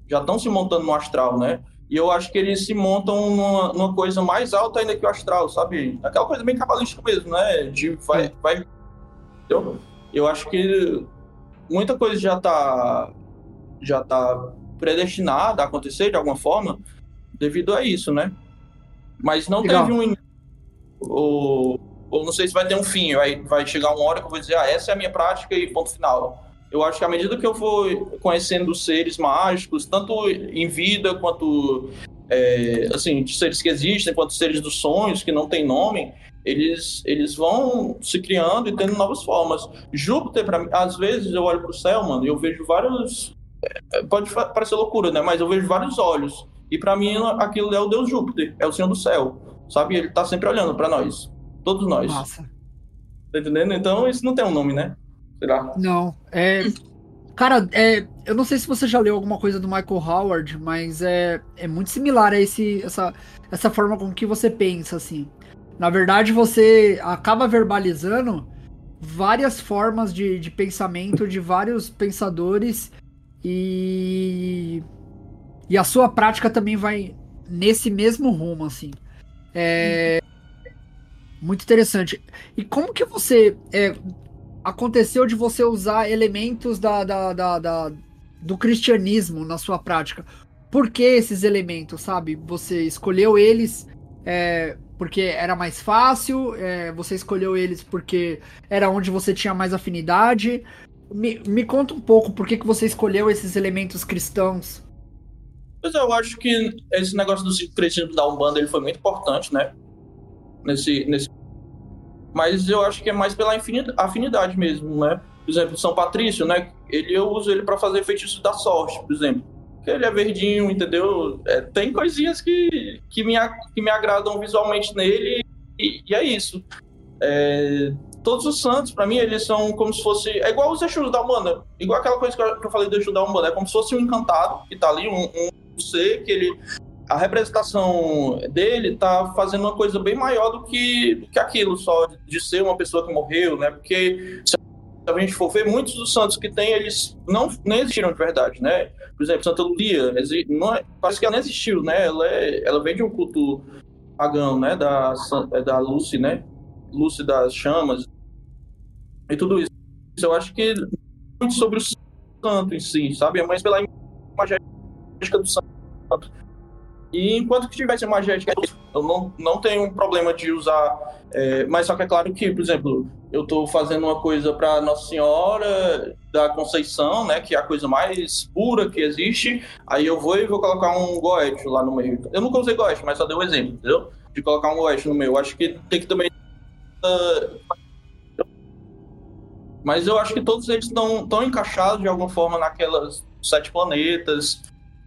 já estão se montando no astral, né? E eu acho que eles se montam numa, numa, coisa mais alta ainda que o astral, sabe? Aquela coisa bem cabalística mesmo, né? De vai, vai. Entendeu? Eu acho que muita coisa já tá já tá predestinada a acontecer de alguma forma devido a isso, né? Mas não Legal. teve um ou, ou não sei se vai ter um fim, vai, vai chegar uma hora que eu vou dizer, ah, essa é a minha prática e ponto final eu acho que à medida que eu for conhecendo seres mágicos, tanto em vida quanto é, assim, seres que existem, quanto seres dos sonhos que não têm nome, eles, eles vão se criando e tendo novas formas. Júpiter, para às vezes eu olho para o céu, mano, e eu vejo vários. É, pode parecer loucura, né? Mas eu vejo vários olhos. E para mim aquilo é o Deus Júpiter, é o Senhor do céu. Sabe? Ele tá sempre olhando para nós. Todos nós. Nossa. Tá entendendo? Então isso não tem um nome, né? Será? Não. É. Cara, é, eu não sei se você já leu alguma coisa do Michael Howard, mas é, é muito similar a esse, essa, essa forma com que você pensa, assim. Na verdade, você acaba verbalizando várias formas de, de pensamento de vários pensadores e, e a sua prática também vai nesse mesmo rumo, assim. É, muito interessante. E como que você, é, aconteceu de você usar elementos da, da, da, da, do cristianismo na sua prática. Por que esses elementos, sabe? Você escolheu eles é, porque era mais fácil, é, você escolheu eles porque era onde você tinha mais afinidade. Me, me conta um pouco por que, que você escolheu esses elementos cristãos. Pois é, eu acho que esse negócio do cristianismo da Umbanda ele foi muito importante, né? Nesse, nesse mas eu acho que é mais pela afinidade mesmo, né? Por exemplo, São Patrício, né? Ele, eu uso ele para fazer feitiço da sorte, por exemplo. Porque ele é verdinho, entendeu? É, tem coisinhas que, que, me, que me agradam visualmente nele e, e é isso. É, todos os santos, para mim, eles são como se fosse. É igual os Exus da Umbanda. Igual aquela coisa que eu, falei do Exu da Umbanda. É como se fosse um encantado que tá ali, um, um ser que ele a representação dele tá fazendo uma coisa bem maior do que, do que aquilo só de ser uma pessoa que morreu, né? Porque a gente for ver, muitos dos santos que tem, eles não nem existiram de verdade, né? Por exemplo, Santa Lucia, não é, parece que ela não existiu, né? Ela, é, ela vem de um culto pagão, né? Da, é da Lucy, né? Lucy das chamas e tudo isso. Eu acho que muito sobre o santo em si, sabe? É mais pela imagética do santo. E enquanto que tivesse imagética, eu não, não tenho um problema de usar. É, mas só que é claro que, por exemplo, eu estou fazendo uma coisa para Nossa Senhora da Conceição, né, que é a coisa mais pura que existe. Aí eu vou e vou colocar um goethe lá no meio. Eu nunca usei goethe, mas só dei um exemplo, entendeu? De colocar um goethe no meio. Acho que tem que também uh, mas eu acho que todos eles estão tão encaixados de alguma forma naquelas sete planetas.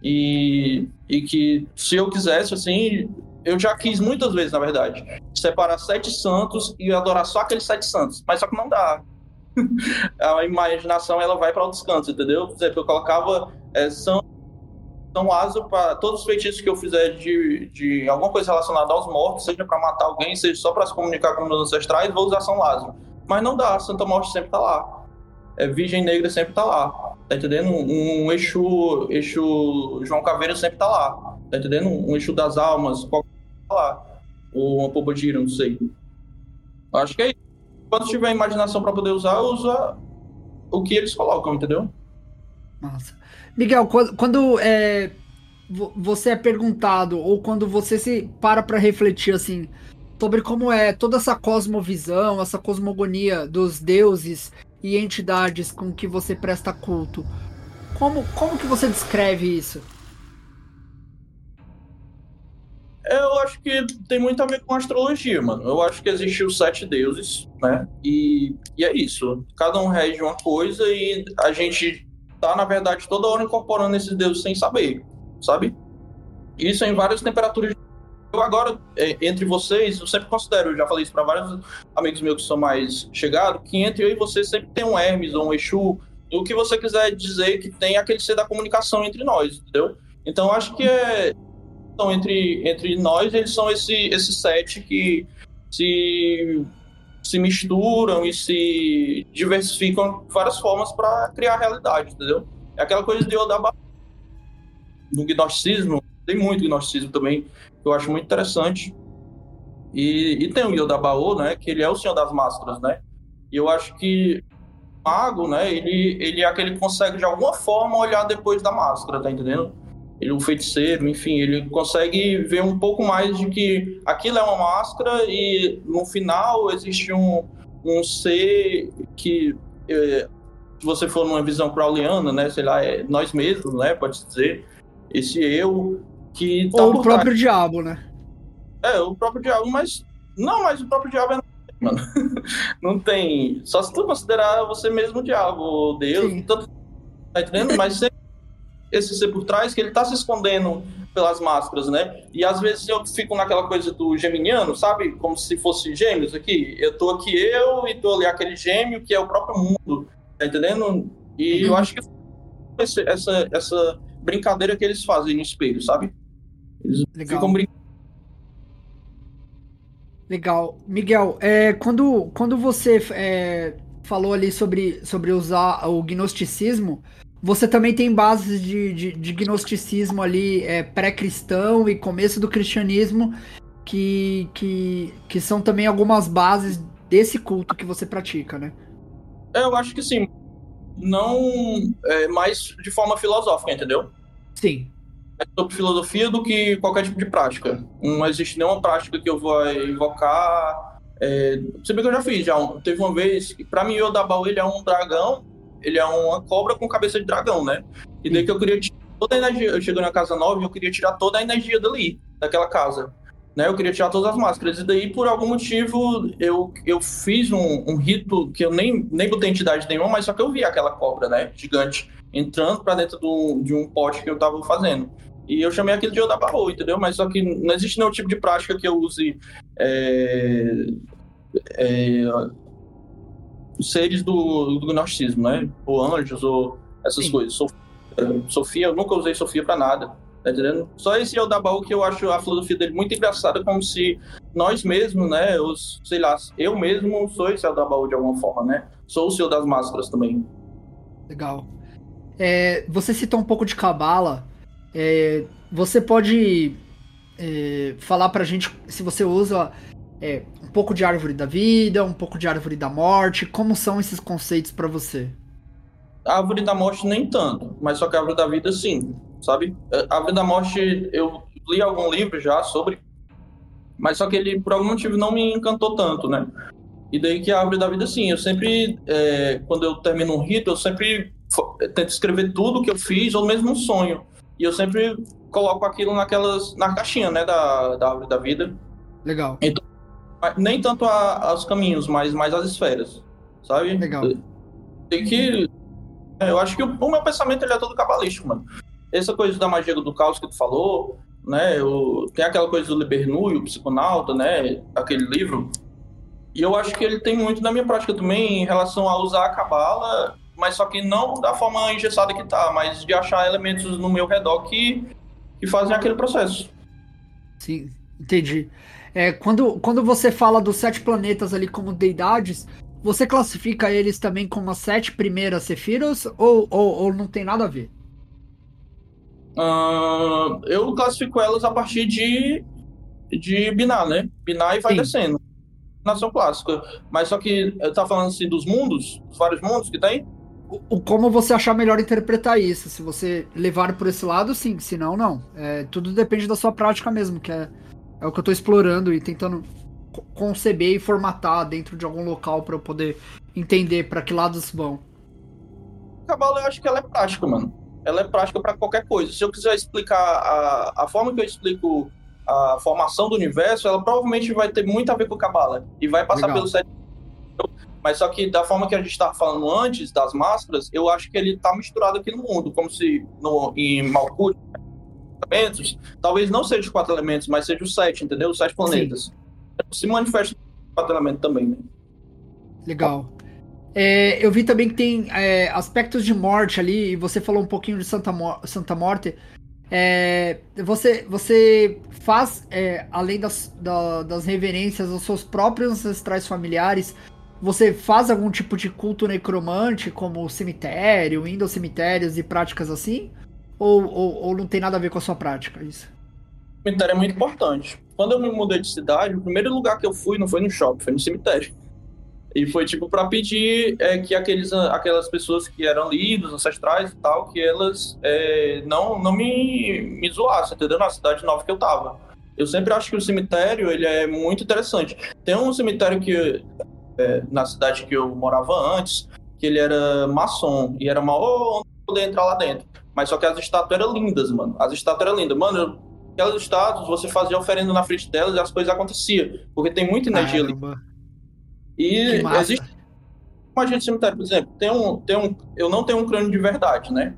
E, e que se eu quisesse, assim, eu já quis muitas vezes, na verdade, separar sete santos e adorar só aqueles sete santos. Mas só que não dá. a imaginação ela vai para outros cantos, entendeu? Por exemplo, eu colocava é, São, São Lázaro para todos os feitiços que eu fizer de, de alguma coisa relacionada aos mortos, seja para matar alguém, seja só para se comunicar com meus ancestrais, vou usar São Lázaro. Mas não dá, Santa Morte sempre tá lá. É, Virgem Negra sempre tá lá. Tá entendendo? Um, um Exu, Exu João Caveira sempre tá lá. Tá entendendo? Um Exu das Almas, qualquer tá lá. Ou uma Pobodira, não sei. Acho que é isso. Quando tiver imaginação para poder usar, usa o que eles colocam, entendeu? Nossa. Miguel, quando, quando é, você é perguntado, ou quando você se para para refletir assim, sobre como é toda essa cosmovisão, essa cosmogonia dos deuses e entidades com que você presta culto. Como, como que você descreve isso? Eu acho que tem muito a ver com astrologia, mano. Eu acho que existiu sete deuses, né? E, e é isso. Cada um rege uma coisa e a gente tá, na verdade, toda hora incorporando esses deuses sem saber, sabe? Isso em várias temperaturas eu agora, é, entre vocês, eu sempre considero, eu já falei isso para vários amigos meus que são mais chegados, que entre eu e você sempre tem um Hermes ou um Exu, o que você quiser dizer que tem aquele ser da comunicação entre nós, entendeu? Então acho que é então, entre, entre nós, eles são esse, esse sete que se, se misturam e se diversificam de várias formas para criar a realidade, entendeu? É aquela coisa de Odaba no gnosticismo, tem muito gnosticismo também, que eu acho muito interessante. E, e tem o Yodabaô, né, que ele é o senhor das máscaras, né? E eu acho que o mago, né, ele, ele é aquele que consegue de alguma forma olhar depois da máscara, tá entendendo? Ele, o feiticeiro, enfim, ele consegue ver um pouco mais de que aquilo é uma máscara e no final existe um, um ser que, é, se você for numa visão crowleyana, né, sei lá, é nós mesmos, né, pode dizer, esse eu que tá Ou o próprio trás. diabo, né? É, o próprio diabo, mas. Não, mas o próprio diabo é. Mano. não tem. Só se tu considerar você mesmo o diabo, Deus. Tanto... Tá entendendo? Mas esse ser por trás, que ele tá se escondendo pelas máscaras, né? E às vezes eu fico naquela coisa do geminiano, sabe? Como se fosse gêmeos aqui. Eu tô aqui eu e tô ali aquele gêmeo que é o próprio mundo, tá entendendo? E uhum. eu acho que essa, essa brincadeira que eles fazem no espelho, sabe? Eles Legal. ficam brincando. Legal. Miguel, é, quando, quando você é, falou ali sobre, sobre usar o gnosticismo, você também tem bases de, de, de gnosticismo ali é, pré-cristão e começo do cristianismo, que, que, que são também algumas bases desse culto que você pratica, né? É, eu acho que sim. Não é, mais de forma filosófica, entendeu? Sim sobre filosofia do que qualquer tipo de prática. Não existe nenhuma prática que eu vou invocar. É, se bem que eu já fiz, já teve uma vez que pra mim o Yodabaú ele é um dragão, ele é uma cobra com cabeça de dragão, né? E daí que eu queria tirar toda a energia, eu cheguei na casa nova e eu queria tirar toda a energia dali, daquela casa. Né, eu queria tirar todas as máscaras. E daí, por algum motivo, eu, eu fiz um, um rito que eu nem, nem botei entidade nenhuma, mas só que eu vi aquela cobra, né? Gigante, entrando para dentro do, de um pote que eu tava fazendo. E eu chamei aquilo de Odabaô, entendeu? Mas só que não existe nenhum tipo de prática que eu use é, é, seres do, do gnosticismo, né? Ou anjos, ou essas Sim. coisas. Sofia, Sofia, eu nunca usei Sofia para nada, tá entendendo? Só esse Odabaô que eu acho a filosofia dele muito engraçada, como se nós mesmos, né? Os, sei lá, eu mesmo sou esse da baú de alguma forma, né? Sou o senhor das máscaras também. Legal. É, você citou um pouco de cabala. É, você pode é, falar pra gente se você usa é, um pouco de árvore da vida, um pouco de árvore da morte? Como são esses conceitos para você? A árvore da morte nem tanto, mas só que a árvore da vida sim, sabe? A árvore da morte eu li algum livro já sobre, mas só que ele por algum motivo não me encantou tanto, né? E daí que a árvore da vida sim, eu sempre é, quando eu termino um rito, eu sempre tento escrever tudo que eu fiz ou mesmo um sonho. E eu sempre coloco aquilo naquelas na caixinha, né, da, da árvore da vida. Legal. Então, nem tanto a, aos caminhos, mas mais as esferas, sabe? Legal. Tem que eu acho que o, o, meu pensamento ele é todo cabalístico, mano. Essa coisa da magia do caos que tu falou, né? Eu, tem aquela coisa do Libernu o Psiconauta, né? Aquele livro. E eu acho que ele tem muito na minha prática também em relação a usar a cabala, mas só que não da forma engessada que tá, mas de achar elementos no meu redor que, que fazem aquele processo. Sim, entendi. É, quando, quando você fala dos sete planetas ali como deidades, você classifica eles também como as sete primeiras Sephiros ou, ou, ou não tem nada a ver? Uh, eu classifico elas a partir de, de Binar, né? Binar e vai Sim. descendo. Nação clássica. Mas só que eu tá falando assim dos mundos, dos vários mundos que tem? O, como você achar melhor interpretar isso. Se você levar por esse lado, sim. Se não, não. É, tudo depende da sua prática mesmo, que é, é o que eu tô explorando e tentando conceber e formatar dentro de algum local para eu poder entender para que lados vão. Cabala, eu acho que ela é prática, mano. Ela é prática para qualquer coisa. Se eu quiser explicar a, a forma que eu explico a formação do universo, ela provavelmente vai ter muito a ver com Cabala e vai passar Legal. pelo sete. Mas só que da forma que a gente estava falando antes das máscaras, eu acho que ele está misturado aqui no mundo, como se no, em Malkuth, talvez não seja os quatro elementos, mas seja os sete, entendeu? Os sete planetas. Sim se manifesta no patrulhamento também, né? Legal. É, eu vi também que tem é, aspectos de morte ali, e você falou um pouquinho de Santa, Mo Santa Morte. É, você, você faz, é, além das, da, das reverências aos seus próprios ancestrais familiares, você faz algum tipo de culto necromante, como cemitério, indo aos cemitérios e práticas assim? Ou, ou, ou não tem nada a ver com a sua prática isso? cemitério é muito importante. Quando eu me mudei de cidade, o primeiro lugar que eu fui não foi no shopping, foi no cemitério. E foi tipo para pedir é, que aqueles, aquelas pessoas que eram líderes, ancestrais e tal, que elas é, não, não me, me zoassem, entendeu? Na cidade nova que eu tava. Eu sempre acho que o cemitério ele é muito interessante. Tem um cemitério que é, na cidade que eu morava antes, que ele era maçom e era mal poder entrar lá dentro. Mas só que as estátuas eram lindas, mano. As estátuas eram lindas. Mano, aquelas estátuas, você fazia oferenda na frente delas e as coisas aconteciam. Porque tem muita energia Caramba. ali. E existe uma gente cemitério, por exemplo, tem um, tem um. Eu não tenho um crânio de verdade, né?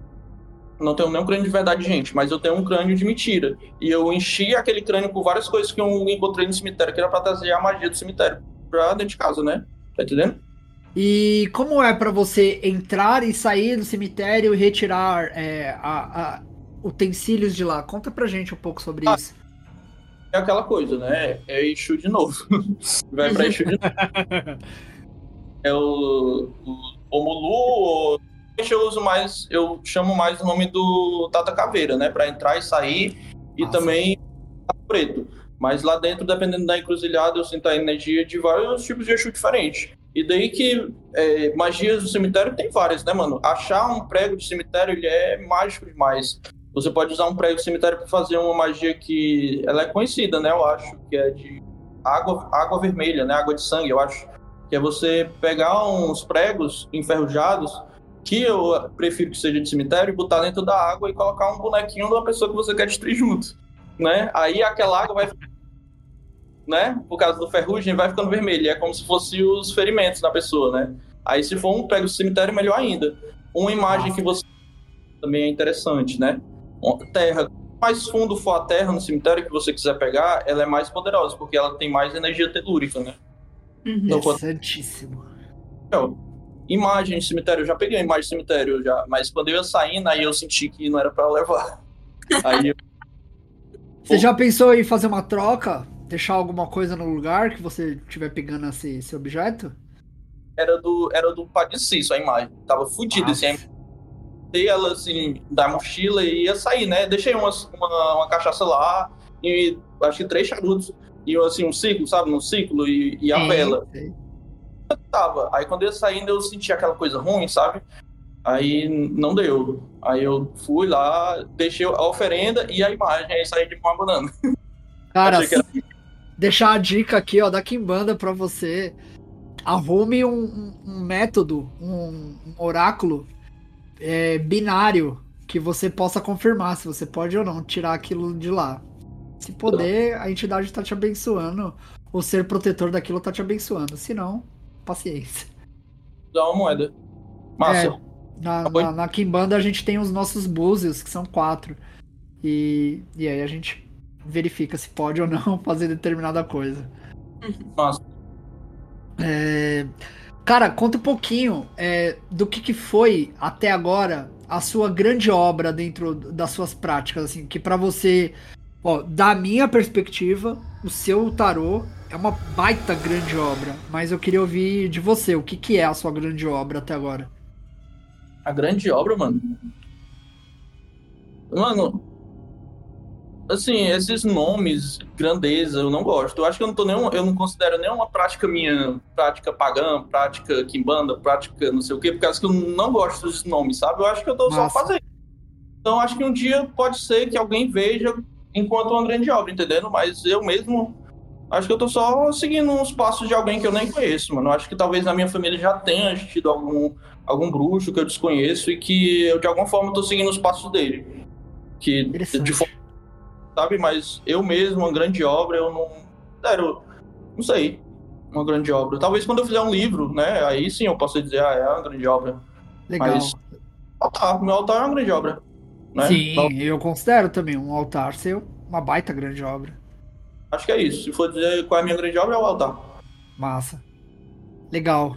Não tenho nenhum crânio de verdade, gente, mas eu tenho um crânio de mentira. E eu enchi aquele crânio com várias coisas que eu encontrei no cemitério, que era pra trazer a magia do cemitério pra dentro de casa, né? Tá entendendo? E como é para você entrar e sair do cemitério e retirar é, a, a, utensílios de lá. Conta pra gente um pouco sobre ah, isso. É aquela coisa, né? É Exu de novo. Vai pra Exu de novo. é o, o Omulu, eu uso mais, eu chamo mais o nome do Tata Caveira, né? Pra entrar e sair. E Nossa. também preto. Mas lá dentro, dependendo da encruzilhada, eu sinto a energia de vários tipos de Exu diferentes. E daí que é, magias do cemitério tem várias, né, mano? Achar um prego de cemitério, ele é mágico demais. Você pode usar um prego de cemitério para fazer uma magia que ela é conhecida, né? Eu acho que é de água, água vermelha, né? Água de sangue, eu acho. Que é você pegar uns pregos enferrujados, que eu prefiro que seja de cemitério, e botar dentro da água e colocar um bonequinho de uma pessoa que você quer destruir junto, né? Aí aquela água vai né? Por causa do ferrugem, vai ficando vermelha. É como se fosse os ferimentos da pessoa, né? Aí se for um prego de cemitério, melhor ainda. Uma imagem que você também é interessante, né? terra, mais fundo for a terra no cemitério que você quiser pegar, ela é mais poderosa, porque ela tem mais energia telúrica, né? Uhum. Então, Interessantíssimo. Quando... imagem de cemitério, eu já peguei a imagem de cemitério, já, mas quando eu ia saindo, aí eu senti que não era para levar. Aí eu... Você já pensou em fazer uma troca? deixar alguma coisa no lugar que você estiver pegando esse, esse objeto? Era do, era do Padiciço a imagem. Tava fudido assim. Dei ela assim da mochila e ia sair, né? Deixei uma, uma, uma cachaça lá e acho que três charutos. E assim, um ciclo, sabe? Um ciclo e, e a sim, vela. Sim. Tava. Aí quando eu ia saindo, eu senti aquela coisa ruim, sabe? Aí não deu. Aí eu fui lá, deixei a oferenda e a imagem, aí saí de mão abanando. Cara, era... deixar a dica aqui, ó, da Kimbanda pra você. Arrume um, um método, um, um oráculo é, binário que você possa confirmar se você pode ou não tirar aquilo de lá. Se puder, a entidade tá te abençoando. O ser protetor daquilo tá te abençoando. Se não, paciência. Dá uma moeda. Massa. É, na, na, na Kimbanda a gente tem os nossos búzios, que são quatro. E, e aí a gente verifica se pode ou não fazer determinada coisa. Massa. É, cara, conta um pouquinho é, do que, que foi até agora a sua grande obra dentro das suas práticas, assim, que para você, ó, da minha perspectiva, o seu tarô é uma baita grande obra, mas eu queria ouvir de você, o que, que é a sua grande obra até agora? A grande obra, mano. Mano, assim, esses nomes, grandeza, eu não gosto. Eu acho que eu não tô nem, eu não considero nenhuma prática minha, prática pagã, prática quimbanda, prática não sei o quê, porque acho que eu não gosto desses nomes, sabe? Eu acho que eu tô Nossa. só fazendo. Então acho que um dia pode ser que alguém veja enquanto uma grande obra, entendendo? Mas eu mesmo acho que eu tô só seguindo uns passos de alguém que eu nem conheço, mano. Eu acho que talvez na minha família já tenha tido algum algum bruxo que eu desconheço e que eu de alguma forma estou seguindo os passos dele. Que de forma, sabe, mas eu mesmo, uma grande obra, eu não. Sério, não sei. Uma grande obra. Talvez quando eu fizer um livro, né? Aí sim eu posso dizer, ah, é uma grande obra. Legal. Mas altar, meu altar é uma grande obra. Né? Sim, eu considero também um altar ser uma baita grande obra. Acho que é isso. Se for dizer qual é a minha grande obra, é o altar. Massa. Legal.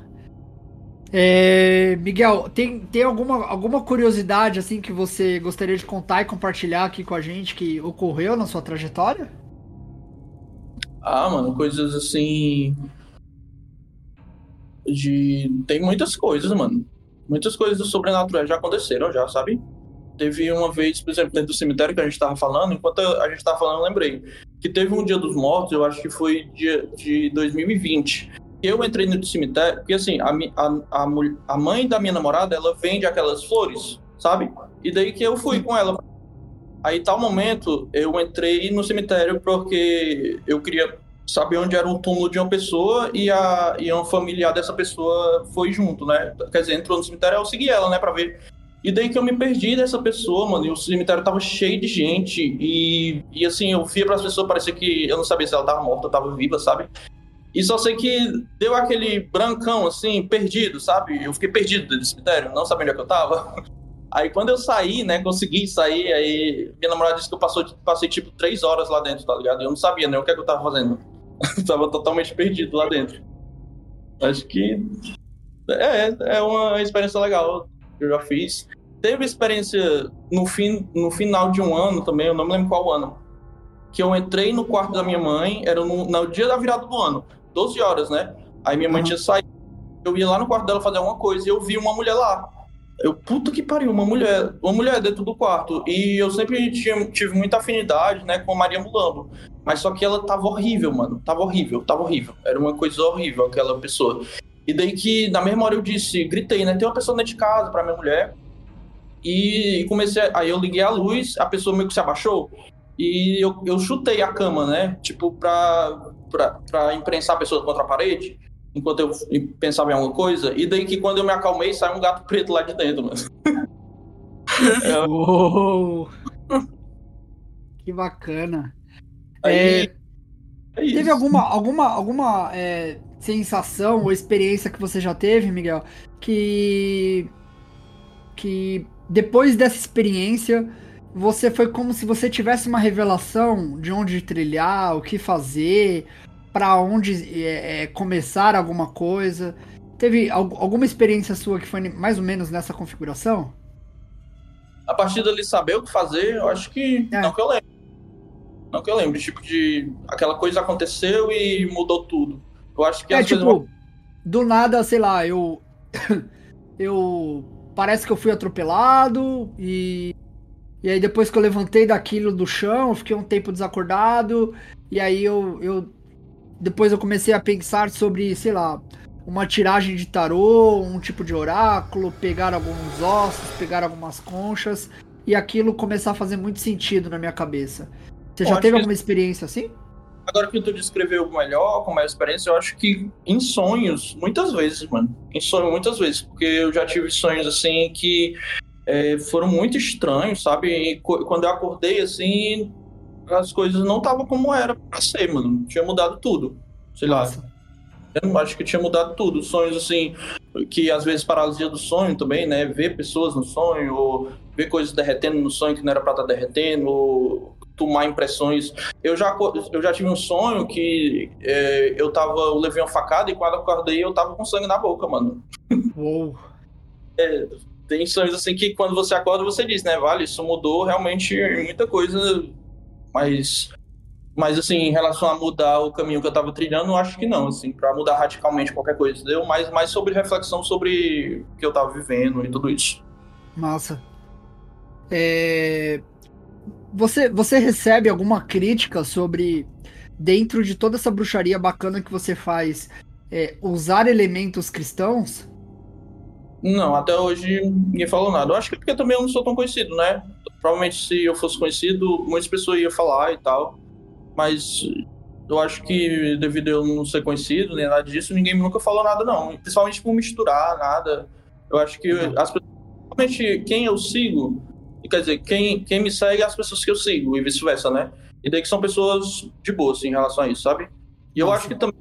É, Miguel, tem, tem alguma, alguma curiosidade assim que você gostaria de contar e compartilhar aqui com a gente que ocorreu na sua trajetória? Ah, mano, coisas assim. De. Tem muitas coisas, mano. Muitas coisas sobrenaturais já aconteceram, já, sabe? Teve uma vez, por exemplo, dentro do cemitério que a gente tava falando, enquanto a gente tava falando, eu lembrei. Que teve um dia dos mortos, eu acho que foi dia de 2020 eu entrei no cemitério, porque assim, a, a, a, mãe da minha namorada, ela vende aquelas flores, sabe? E daí que eu fui com ela. Aí, tal momento, eu entrei no cemitério porque eu queria saber onde era o túmulo de uma pessoa e a, e um familiar dessa pessoa foi junto, né? Quer dizer, entrou no cemitério, eu segui ela, né, pra ver. E daí que eu me perdi dessa pessoa, mano, e o cemitério tava cheio de gente, e, e assim, eu via as pessoas, parecia que eu não sabia se ela tava morta ou tava viva, sabe? E só sei que deu aquele brancão, assim, perdido, sabe? Eu fiquei perdido do cemitério, não sabia onde é que eu tava. Aí quando eu saí, né, consegui sair, aí minha namorada disse que eu passou, passei tipo três horas lá dentro, tá ligado? Eu não sabia nem né, o que, é que eu tava fazendo. tava totalmente perdido lá dentro. Acho que é, é uma experiência legal que eu já fiz. Teve experiência no, fim, no final de um ano também, eu não me lembro qual ano, que eu entrei no quarto da minha mãe, era no, no dia da virada do ano. 12 horas, né? Aí minha mãe uhum. tinha saído, eu ia lá no quarto dela fazer alguma coisa e eu vi uma mulher lá. Eu, puta que pariu, uma mulher, uma mulher dentro do quarto. E eu sempre tinha, tive muita afinidade, né, com a Maria Mulambo. Mas só que ela tava horrível, mano. Tava horrível, tava horrível. Era uma coisa horrível aquela pessoa. E daí que, na mesma hora eu disse, gritei, né, tem uma pessoa dentro de casa pra minha mulher. E comecei, aí eu liguei a luz, a pessoa meio que se abaixou. E eu, eu chutei a cama, né, tipo, pra, para imprensar a pessoa contra a parede, enquanto eu pensava em alguma coisa, e daí que quando eu me acalmei, sai um gato preto lá de dentro, mano. é... que bacana. Aí, é... é teve alguma, alguma, alguma é, sensação ou experiência que você já teve, Miguel, que que depois dessa experiência você foi como se você tivesse uma revelação de onde trilhar, o que fazer, para onde é, é, começar alguma coisa. Teve alguma experiência sua que foi mais ou menos nessa configuração? A partir dali saber o que fazer, eu acho que é. não que eu lembro. Não que eu lembre, tipo, de aquela coisa aconteceu e mudou tudo. Eu acho que é, tipo, coisas... do nada, sei lá, eu. eu. Parece que eu fui atropelado e. E aí depois que eu levantei daquilo do chão, fiquei um tempo desacordado. E aí eu, eu. Depois eu comecei a pensar sobre, sei lá, uma tiragem de tarô, um tipo de oráculo, pegar alguns ossos, pegar algumas conchas e aquilo começar a fazer muito sentido na minha cabeça. Você já teve alguma experiência assim? Agora que tu descreveu melhor, é a experiência, eu acho que em sonhos, muitas vezes, mano. Em sonhos, muitas vezes. Porque eu já tive sonhos, assim, que é, foram muito estranhos, sabe? E quando eu acordei, assim, as coisas não estavam como era pra ser, mano. Tinha mudado tudo. Sei Nossa. lá. Eu acho que tinha mudado tudo. Sonhos, assim, que às vezes paralisia do sonho também, né? Ver pessoas no sonho, ou ver coisas derretendo no sonho que não era pra estar tá derretendo, ou tomar impressões. Eu já, eu já tive um sonho que é, eu tava, eu levei uma facada e quando acordei eu tava com sangue na boca, mano. Uou. É, tem sonhos assim que quando você acorda você diz, né, vale, isso mudou realmente muita coisa, mas mas, assim, em relação a mudar o caminho que eu estava trilhando, eu acho que não, assim, para mudar radicalmente qualquer coisa, entendeu? Mas mais sobre reflexão sobre o que eu estava vivendo e tudo isso. Massa. É... Você, você recebe alguma crítica sobre, dentro de toda essa bruxaria bacana que você faz, é, usar elementos cristãos? Não, até hoje ninguém falou nada. Eu acho que é porque também eu não sou tão conhecido, né? Provavelmente se eu fosse conhecido, muitas pessoas iam falar e tal mas eu acho que devido a eu não ser conhecido nem nada disso, ninguém nunca falou nada, não. Principalmente por misturar nada. Eu acho que uhum. as pessoas, principalmente quem eu sigo, quer dizer, quem, quem me segue é as pessoas que eu sigo e vice-versa, né? E daí que são pessoas de boa, assim, em relação a isso, sabe? E eu Nossa. acho que também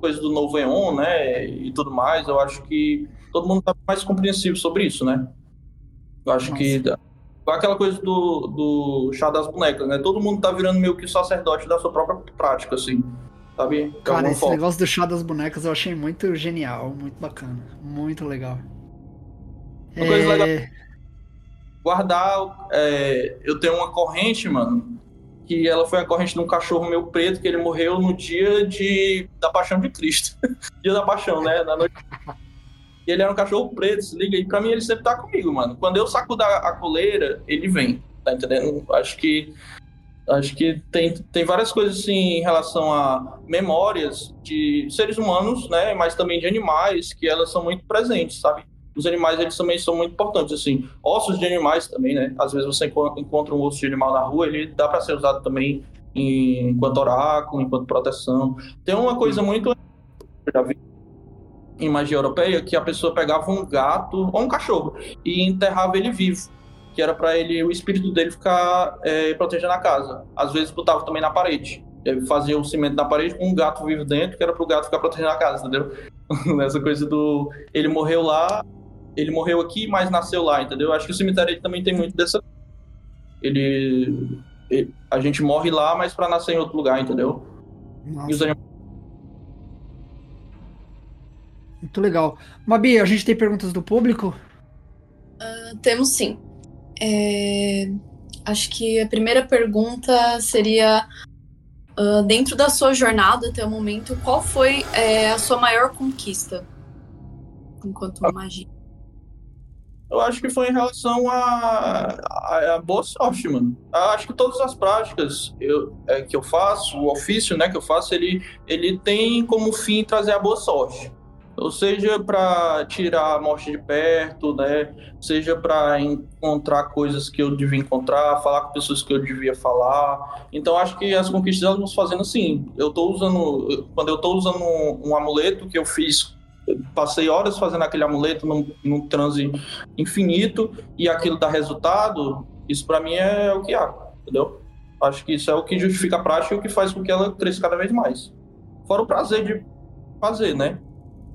coisa do novo EON, né, e tudo mais, eu acho que todo mundo tá mais compreensivo sobre isso, né? Eu acho Nossa. que aquela coisa do, do chá das bonecas, né? Todo mundo tá virando meio que sacerdote da sua própria prática, assim. Sabe? Cara, esse negócio do chá das bonecas eu achei muito genial, muito bacana. Muito legal. Uma é... coisa legal. Guardar. É, eu tenho uma corrente, mano. Que ela foi a corrente de um cachorro meu preto, que ele morreu no dia de, da paixão de Cristo. dia da paixão, né? Na noite e ele era um cachorro preto, se liga. E pra mim ele sempre tá comigo, mano. Quando eu saco da a coleira, ele vem. Tá entendendo? Acho que. Acho que tem, tem várias coisas assim em relação a memórias de seres humanos, né? Mas também de animais, que elas são muito presentes, sabe? Os animais, eles também são muito importantes, assim. Ossos de animais também, né? Às vezes você encontra um osso de animal na rua, ele dá para ser usado também enquanto oráculo, enquanto proteção. Tem uma coisa muito. Já vi em magia europeia que a pessoa pegava um gato ou um cachorro e enterrava ele vivo, que era para ele o espírito dele ficar é, protegendo a casa. Às vezes botava também na parede. Ele fazia o cimento na parede com um gato vivo dentro, que era para o gato ficar protegendo a casa, entendeu? Nessa coisa do ele morreu lá, ele morreu aqui, mas nasceu lá, entendeu? Acho que o cemitério também tem muito dessa ele, ele a gente morre lá, mas para nascer em outro lugar, entendeu? Nossa. E os animais Muito legal. Mabi, a gente tem perguntas do público? Uh, temos sim. É... Acho que a primeira pergunta seria: uh, dentro da sua jornada até o momento, qual foi é, a sua maior conquista enquanto magia? Eu acho que foi em relação a, a, a boa sorte, mano. Eu acho que todas as práticas eu, é, que eu faço, o ofício né, que eu faço, ele, ele tem como fim trazer a boa sorte ou seja para tirar a morte de perto, né? Seja para encontrar coisas que eu devia encontrar, falar com pessoas que eu devia falar. Então acho que as conquistas elas vão fazendo assim. Eu estou usando, quando eu estou usando um, um, amuleto que eu fiz, passei horas fazendo aquele amuleto num, num transe infinito e aquilo dá resultado. Isso para mim é o que há, entendeu? Acho que isso é o que justifica a prática e o que faz com que ela cresça cada vez mais. Fora o prazer de fazer, né?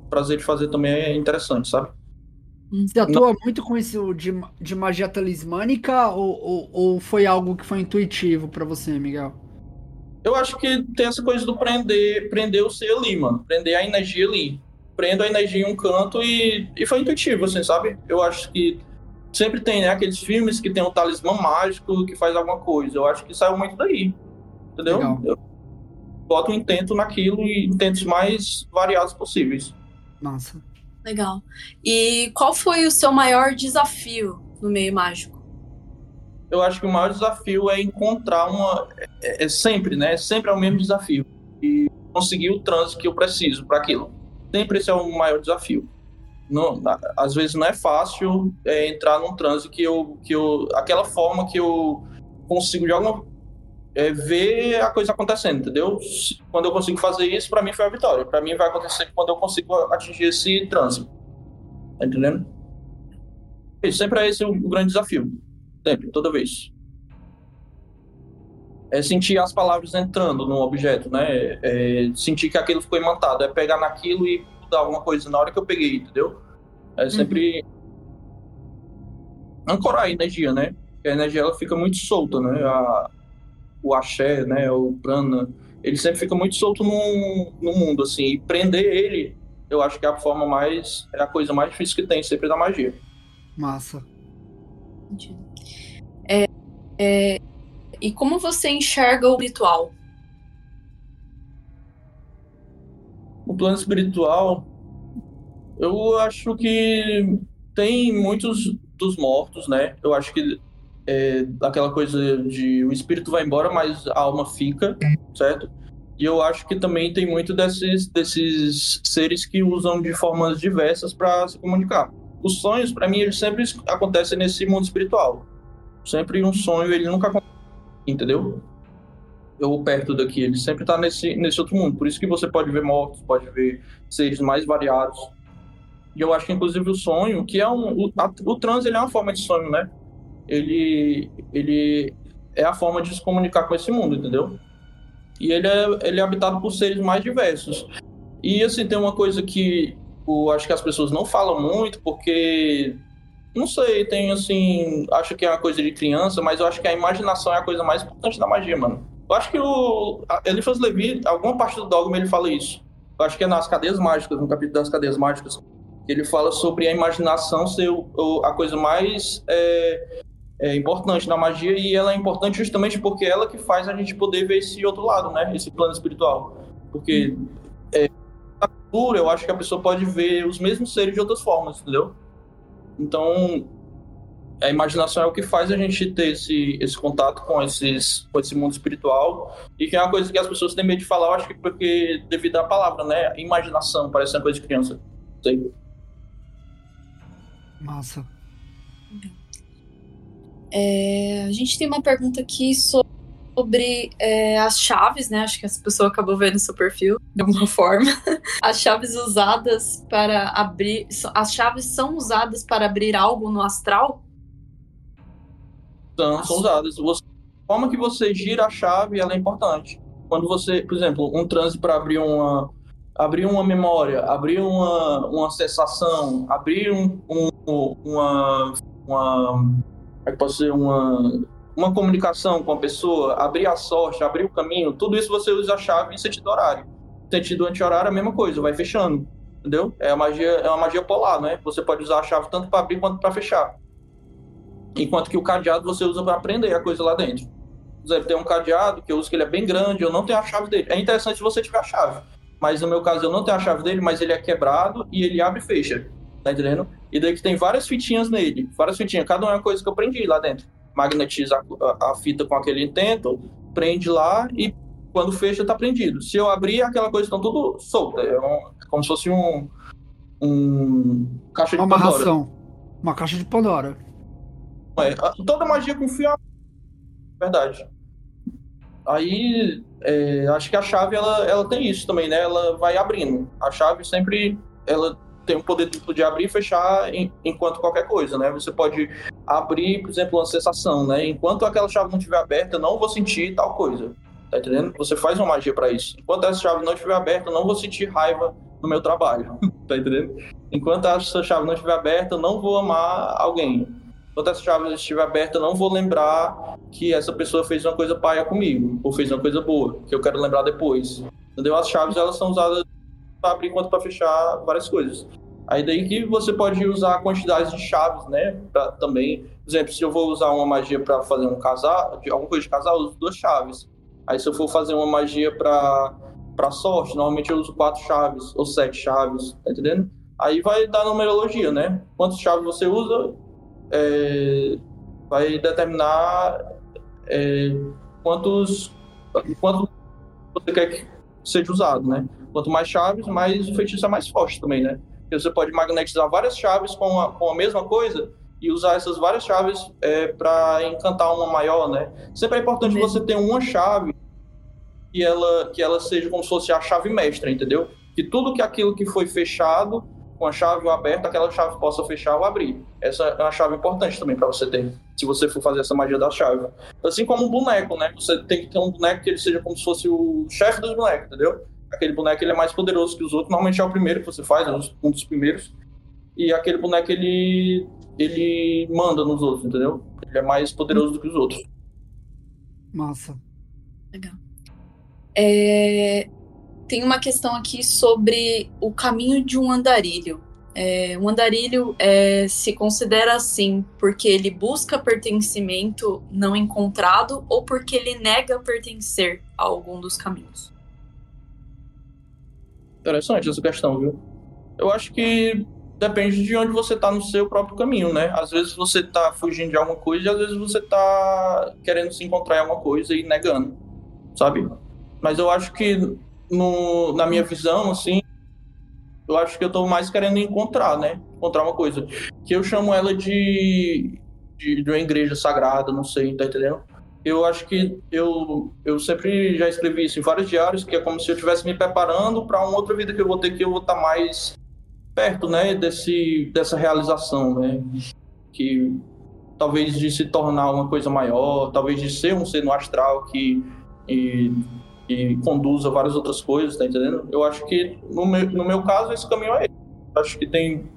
Prazer de fazer também é interessante, sabe? Você atua Não. muito com isso de, de magia talismânica ou, ou, ou foi algo que foi intuitivo para você, Miguel? Eu acho que tem essa coisa do prender, prender o ser ali, mano. Prender a energia ali. Prendo a energia em um canto e, e foi intuitivo, assim, sabe? Eu acho que sempre tem, né, aqueles filmes que tem um talismã mágico que faz alguma coisa. Eu acho que saiu muito daí. entendeu? Legal. Eu boto um intento naquilo e intentos mais variados possíveis. Nossa. Legal. E qual foi o seu maior desafio no meio mágico? Eu acho que o maior desafio é encontrar uma. É, é sempre, né? Sempre é o mesmo desafio. E conseguir o trânsito que eu preciso para aquilo. Sempre esse é o maior desafio. Não, às vezes não é fácil é, entrar num trânsito que eu, que eu. aquela forma que eu consigo de alguma. É, ver a coisa acontecendo, entendeu? Quando eu consigo fazer isso, para mim foi a vitória. Para mim vai acontecer quando eu consigo atingir esse trânsito. Tá entendendo? E sempre é esse o, grande desafio. Sempre, toda vez. É sentir as palavras entrando no objeto, né? É sentir que aquilo ficou imantado. É pegar naquilo e mudar alguma coisa na hora que eu peguei, entendeu? É sempre uhum. ancorar a energia, né? Porque a energia ela fica muito solta, né? A, o axé, né? O prana, ele sempre fica muito solto no, no mundo, assim. E prender ele, eu acho que é a forma mais. É a coisa mais difícil que tem sempre da magia. Massa. É, é, e como você enxerga o ritual? O plano espiritual, eu acho que tem muitos dos mortos, né? Eu acho que é aquela coisa de o espírito vai embora, mas a alma fica, certo? E eu acho que também tem muito desses, desses seres que usam de formas diversas para se comunicar. Os sonhos, para mim, eles sempre acontecem nesse mundo espiritual. Sempre um sonho, ele nunca acontece, entendeu? ou perto daqui, ele sempre está nesse, nesse outro mundo. Por isso que você pode ver mortos, pode ver seres mais variados. E eu acho que, inclusive, o sonho, que é um. O, a, o transe ele é uma forma de sonho, né? Ele, ele é a forma de se comunicar com esse mundo, entendeu? E ele é, ele é habitado por seres mais diversos. E, assim, tem uma coisa que eu acho que as pessoas não falam muito, porque. Não sei, tem assim. Acho que é uma coisa de criança, mas eu acho que a imaginação é a coisa mais importante da magia, mano. Eu acho que o Eliphas Levi, alguma parte do dogma ele fala isso. Eu acho que é nas cadeias mágicas, no capítulo das cadeias mágicas, ele fala sobre a imaginação ser o, a coisa mais é, é, importante na magia e ela é importante justamente porque é ela que faz a gente poder ver esse outro lado, né? Esse plano espiritual. Porque é, na cultura eu acho que a pessoa pode ver os mesmos seres de outras formas, entendeu? Então a imaginação é o que faz a gente ter esse, esse contato com, esses, com esse mundo espiritual e que é uma coisa que as pessoas têm medo de falar, eu acho que porque devido à palavra, né? Imaginação, parece uma coisa de criança. Sei. Massa. É, a gente tem uma pergunta aqui sobre é, as chaves, né? Acho que essa pessoa acabou vendo seu perfil de alguma forma. As chaves usadas para abrir. As chaves são usadas para abrir algo no astral? são, são usadas. Você, a forma que você gira a chave ela é importante. Quando você, por exemplo, um transe para abrir uma abrir uma memória, abrir uma, uma sensação, abrir um, um, uma uma é que uma uma comunicação com a pessoa, abrir a sorte, abrir o caminho, tudo isso você usa a chave em sentido horário. Sentido anti-horário é a mesma coisa, vai fechando, entendeu? É a magia, é uma magia polar, né? Você pode usar a chave tanto para abrir quanto para fechar. Enquanto que o cadeado você usa para prender a coisa lá dentro. Exemplo, tem um cadeado que eu uso que ele é bem grande, eu não tenho a chave dele. É interessante se você tiver a chave. Mas no meu caso eu não tenho a chave dele, mas ele é quebrado e ele abre e fecha. Tá entendendo? E daí que tem várias fitinhas nele. Várias fitinhas. Cada uma é uma coisa que eu prendi lá dentro. Magnetiza a, a, a fita com aquele intento, prende lá e quando fecha tá prendido. Se eu abrir, aquela coisa estão tudo solta. É um, como se fosse um. Um. Caixa de uma Pandora. Amarração. Uma caixa de Pandora. É, toda magia confia. Verdade. Aí, é, acho que a chave ela, ela tem isso também, né? Ela vai abrindo. A chave sempre ela tem o poder de abrir e fechar em, enquanto qualquer coisa, né? Você pode abrir, por exemplo, uma sensação, né? Enquanto aquela chave não estiver aberta, não vou sentir tal coisa. Tá entendendo? Você faz uma magia para isso. Enquanto essa chave não estiver aberta, não vou sentir raiva no meu trabalho. tá entendendo? Enquanto essa chave não estiver aberta, não vou amar alguém enquanto essa chave estiver aberta, não vou lembrar que essa pessoa fez uma coisa paia comigo, ou fez uma coisa boa, que eu quero lembrar depois. Entendeu? As chaves, elas são usadas para abrir quanto para fechar várias coisas. Aí daí que você pode usar quantidades de chaves, né? Pra, também, por exemplo, se eu vou usar uma magia para fazer um casal, alguma coisa de casal, eu uso duas chaves. Aí se eu for fazer uma magia pra, pra sorte, normalmente eu uso quatro chaves ou sete chaves, tá entendendo? Aí vai dar numerologia, né? Quantas chaves você usa é, vai determinar é, quantos, quantos você quer que seja usado, né? Quanto mais chaves, mais o feitiço é mais forte também, né? Porque você pode magnetizar várias chaves com a, com a mesma coisa e usar essas várias chaves é, para encantar uma maior, né? Sempre é importante você ter uma chave que ela, que ela seja como se fosse a chave mestra, entendeu? Que tudo que aquilo que foi fechado com a chave aberta, aquela chave possa fechar ou abrir. Essa é uma chave importante também para você ter, se você for fazer essa magia da chave. Assim como um boneco, né? Você tem que ter um boneco que ele seja como se fosse o chefe dos bonecos, entendeu? Aquele boneco ele é mais poderoso que os outros, normalmente é o primeiro que você faz, é um dos primeiros. E aquele boneco ele ele manda nos outros, entendeu? Ele é mais poderoso do que os outros. Massa. Legal. É, tem uma questão aqui sobre o caminho de um andarilho. É, um andarilho é, se considera assim porque ele busca pertencimento não encontrado ou porque ele nega pertencer a algum dos caminhos. Interessante essa questão, viu? Eu acho que depende de onde você está no seu próprio caminho, né? Às vezes você está fugindo de alguma coisa e às vezes você está querendo se encontrar em alguma coisa e negando, sabe? Mas eu acho que no, na minha visão, assim, eu acho que eu estou mais querendo encontrar, né? Encontrar uma coisa. Que eu chamo ela de, de, de uma igreja sagrada, não sei, tá entendendo? Eu acho que eu, eu sempre já escrevi isso em vários diários, que é como se eu estivesse me preparando para uma outra vida que eu vou ter que eu vou estar tá mais perto, né, desse, dessa realização, né? Que talvez de se tornar uma coisa maior, talvez de ser um ser no astral que e, e conduza várias outras coisas, tá entendendo? Eu acho que no meu, no meu caso esse caminho é esse. Acho que tem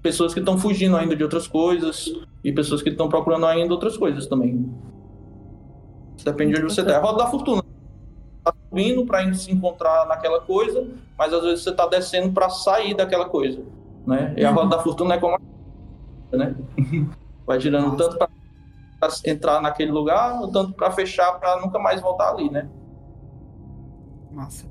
pessoas que estão fugindo ainda de outras coisas e pessoas que estão procurando ainda outras coisas também. Depende de onde você tá. É a roda da fortuna tá subindo para se encontrar naquela coisa, mas às vezes você está descendo para sair daquela coisa, né? E a roda da fortuna é como a... né? Vai girando Nossa. tanto para entrar naquele lugar, tanto para fechar para nunca mais voltar ali, né? Massa.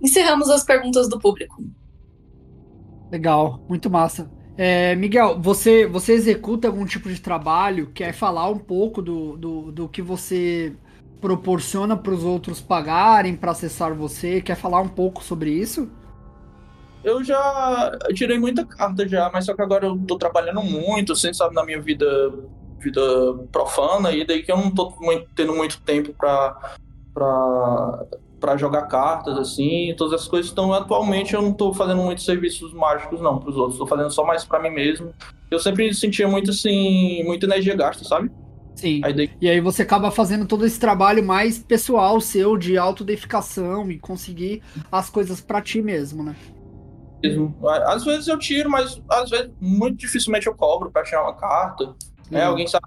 Encerramos as perguntas do público. Legal, muito massa. É, Miguel, você, você executa algum tipo de trabalho? Quer falar um pouco do, do, do que você proporciona para os outros pagarem para acessar você? Quer falar um pouco sobre isso? Eu já tirei muita carta já, mas só que agora eu tô trabalhando muito, assim, sabe, na minha vida vida profana, e daí que eu não tô muito, tendo muito tempo para para jogar cartas, assim, todas essas coisas. Então, atualmente, eu não estou fazendo muitos serviços mágicos, não, para os outros. Estou fazendo só mais para mim mesmo. Eu sempre sentia muito, assim, muita energia gasta, sabe? Sim. Aí daí... E aí você acaba fazendo todo esse trabalho mais pessoal seu, de autodeificação e conseguir as coisas para ti mesmo, né? Mesmo. Às vezes eu tiro, mas às vezes, muito dificilmente eu cobro para tirar uma carta. Né? Alguém sabe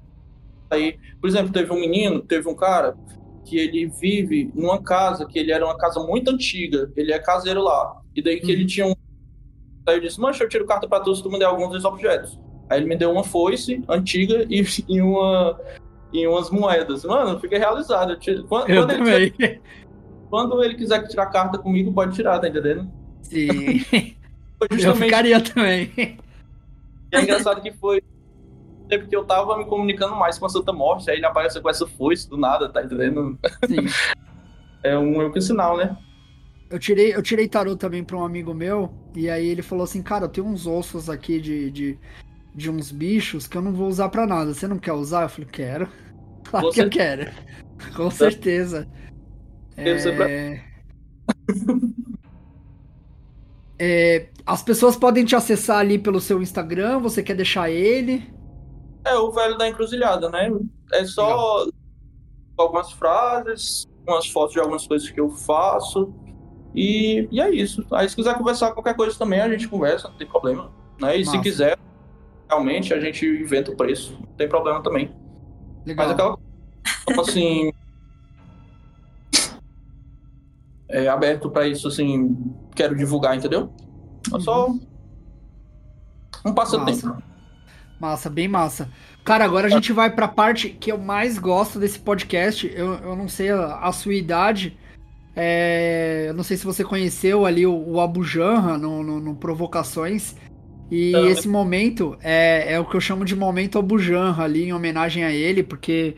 aí. Por exemplo, teve um menino, teve um cara que ele vive numa casa que ele era uma casa muito antiga, ele é caseiro lá. E daí que uhum. ele tinha um. Aí eu disse, mancha, eu tiro carta pra tu se tu me der alguns dos objetos. Aí ele me deu uma foice antiga e, e uma. E umas moedas. Mano, eu fiquei realizado. Eu tiro, quando, eu quando também. Ele, quando ele quiser tirar carta comigo, pode tirar, tá entendendo? Sim. eu ficaria também. E é engraçado que foi tempo que eu tava me comunicando mais com a Santa Morte, aí ele apareceu com essa foice do nada, tá entendendo? Sim. é um, é um sinal, né? Eu tirei, eu tirei tarô também pra um amigo meu, e aí ele falou assim, cara, eu tenho uns ossos aqui de, de, de uns bichos que eu não vou usar pra nada. Você não quer usar? Eu falei, quero. Claro Você... que eu quero. Com certeza. É... é... As pessoas podem te acessar ali pelo seu Instagram, você quer deixar ele? É o velho da encruzilhada, né? É só algumas frases, umas fotos de algumas coisas que eu faço. E, e é isso. Aí se quiser conversar qualquer coisa também, a gente conversa, não tem problema. Né? E se quiser, realmente a gente inventa o preço, não tem problema também. Legal. Mas aquela tipo assim. é aberto para isso, assim, quero divulgar, entendeu? É só uhum. um passatempo. Massa, bem massa. Cara, agora a gente vai pra parte que eu mais gosto desse podcast. Eu, eu não sei a, a sua idade. É, eu não sei se você conheceu ali o, o Abu Janra no, no, no Provocações. E esse momento é, é o que eu chamo de momento Abu Janra ali, em homenagem a ele, porque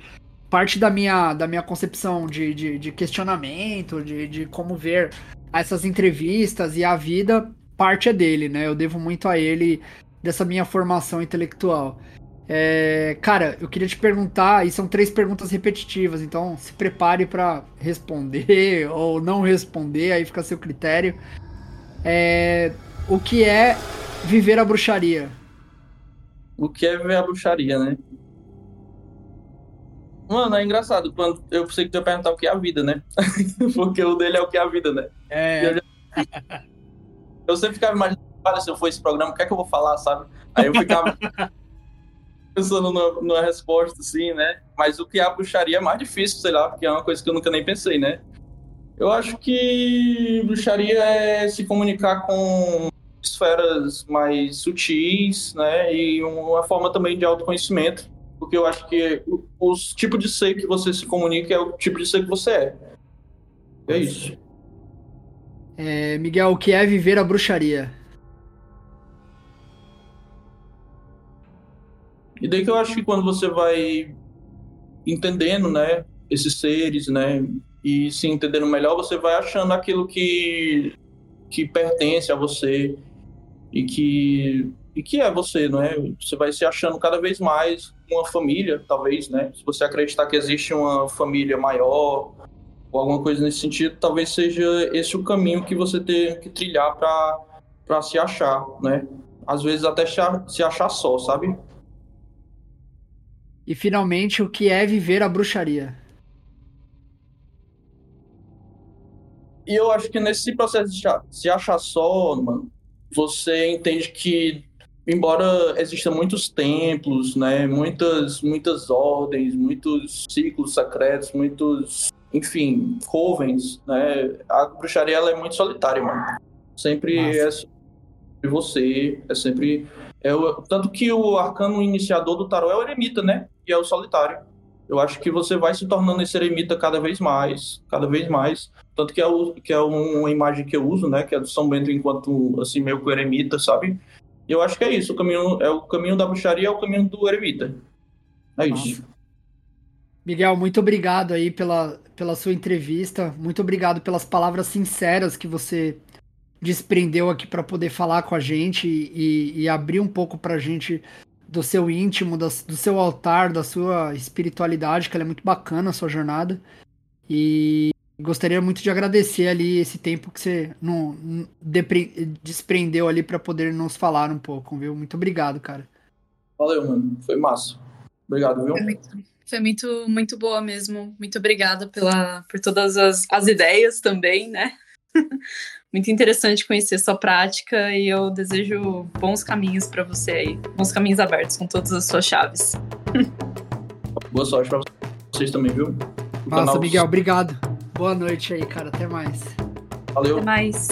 parte da minha, da minha concepção de, de, de questionamento, de, de como ver essas entrevistas e a vida, parte é dele, né? Eu devo muito a ele dessa minha formação intelectual. É, cara, eu queria te perguntar, e são três perguntas repetitivas, então se prepare para responder ou não responder, aí fica a seu critério. É, o que é viver a bruxaria? O que é viver a bruxaria, né? Mano, é engraçado, quando eu pensei que tu ia perguntar o que é a vida, né? Porque o dele é o que é a vida, né? É. Eu, sempre ficava imaginando, olha, se eu for esse programa, o que é que eu vou falar, sabe? Aí eu ficava pensando numa, resposta, assim, né? Mas o que a bruxaria é mais difícil, sei lá, porque é uma coisa que eu nunca nem pensei, né? Eu acho que bruxaria é se comunicar com esferas mais sutis, né? E uma forma também de autoconhecimento, porque eu acho que os tipos de ser que você se comunica é o tipo de ser que você é. É isso. É, Miguel, o que é viver a bruxaria? E daí que eu acho que quando você vai entendendo, né, esses seres, né, e se entendendo melhor, você vai achando aquilo que que pertence a você e que e que é você, não é? Você vai se achando cada vez mais uma família, talvez, né? Se você acreditar que existe uma família maior ou alguma coisa nesse sentido, talvez seja esse o caminho que você tem que trilhar para se achar, né? Às vezes até se achar só, sabe? E finalmente, o que é viver a bruxaria? E eu acho que nesse processo de se achar só, mano, você entende que, embora existam muitos templos, né, muitas, muitas ordens, muitos ciclos secretos, muitos, enfim, covens, né, a bruxaria ela é muito solitária, mano. Sempre Nossa. é você, é sempre é o, tanto que o arcano iniciador do tarô é o eremita, né? E é o solitário. Eu acho que você vai se tornando esse eremita cada vez mais, cada vez mais. Tanto que é, o, que é uma imagem que eu uso, né? Que é do São Bento enquanto, assim, meio que eremita, sabe? E eu acho que é isso. O caminho, é o caminho da bruxaria, é o caminho do eremita. É isso. Miguel, muito obrigado aí pela, pela sua entrevista. Muito obrigado pelas palavras sinceras que você desprendeu aqui para poder falar com a gente e, e abrir um pouco para a gente do seu íntimo, do, do, seu altar, da sua espiritualidade, que ela é muito bacana a sua jornada. E gostaria muito de agradecer ali esse tempo que você não, desprendeu ali para poder nos falar um pouco, viu? Muito obrigado, cara. Valeu, mano. Foi massa. Obrigado, viu? Muito, foi muito, muito boa mesmo. Muito obrigada pela, por todas as, as ideias também, né? muito interessante conhecer sua prática e eu desejo bons caminhos para você aí, bons caminhos abertos com todas as suas chaves. Boa sorte para vocês também, viu? Nossa, Miguel, obrigado. Boa noite aí, cara. Até mais. Valeu. Até mais.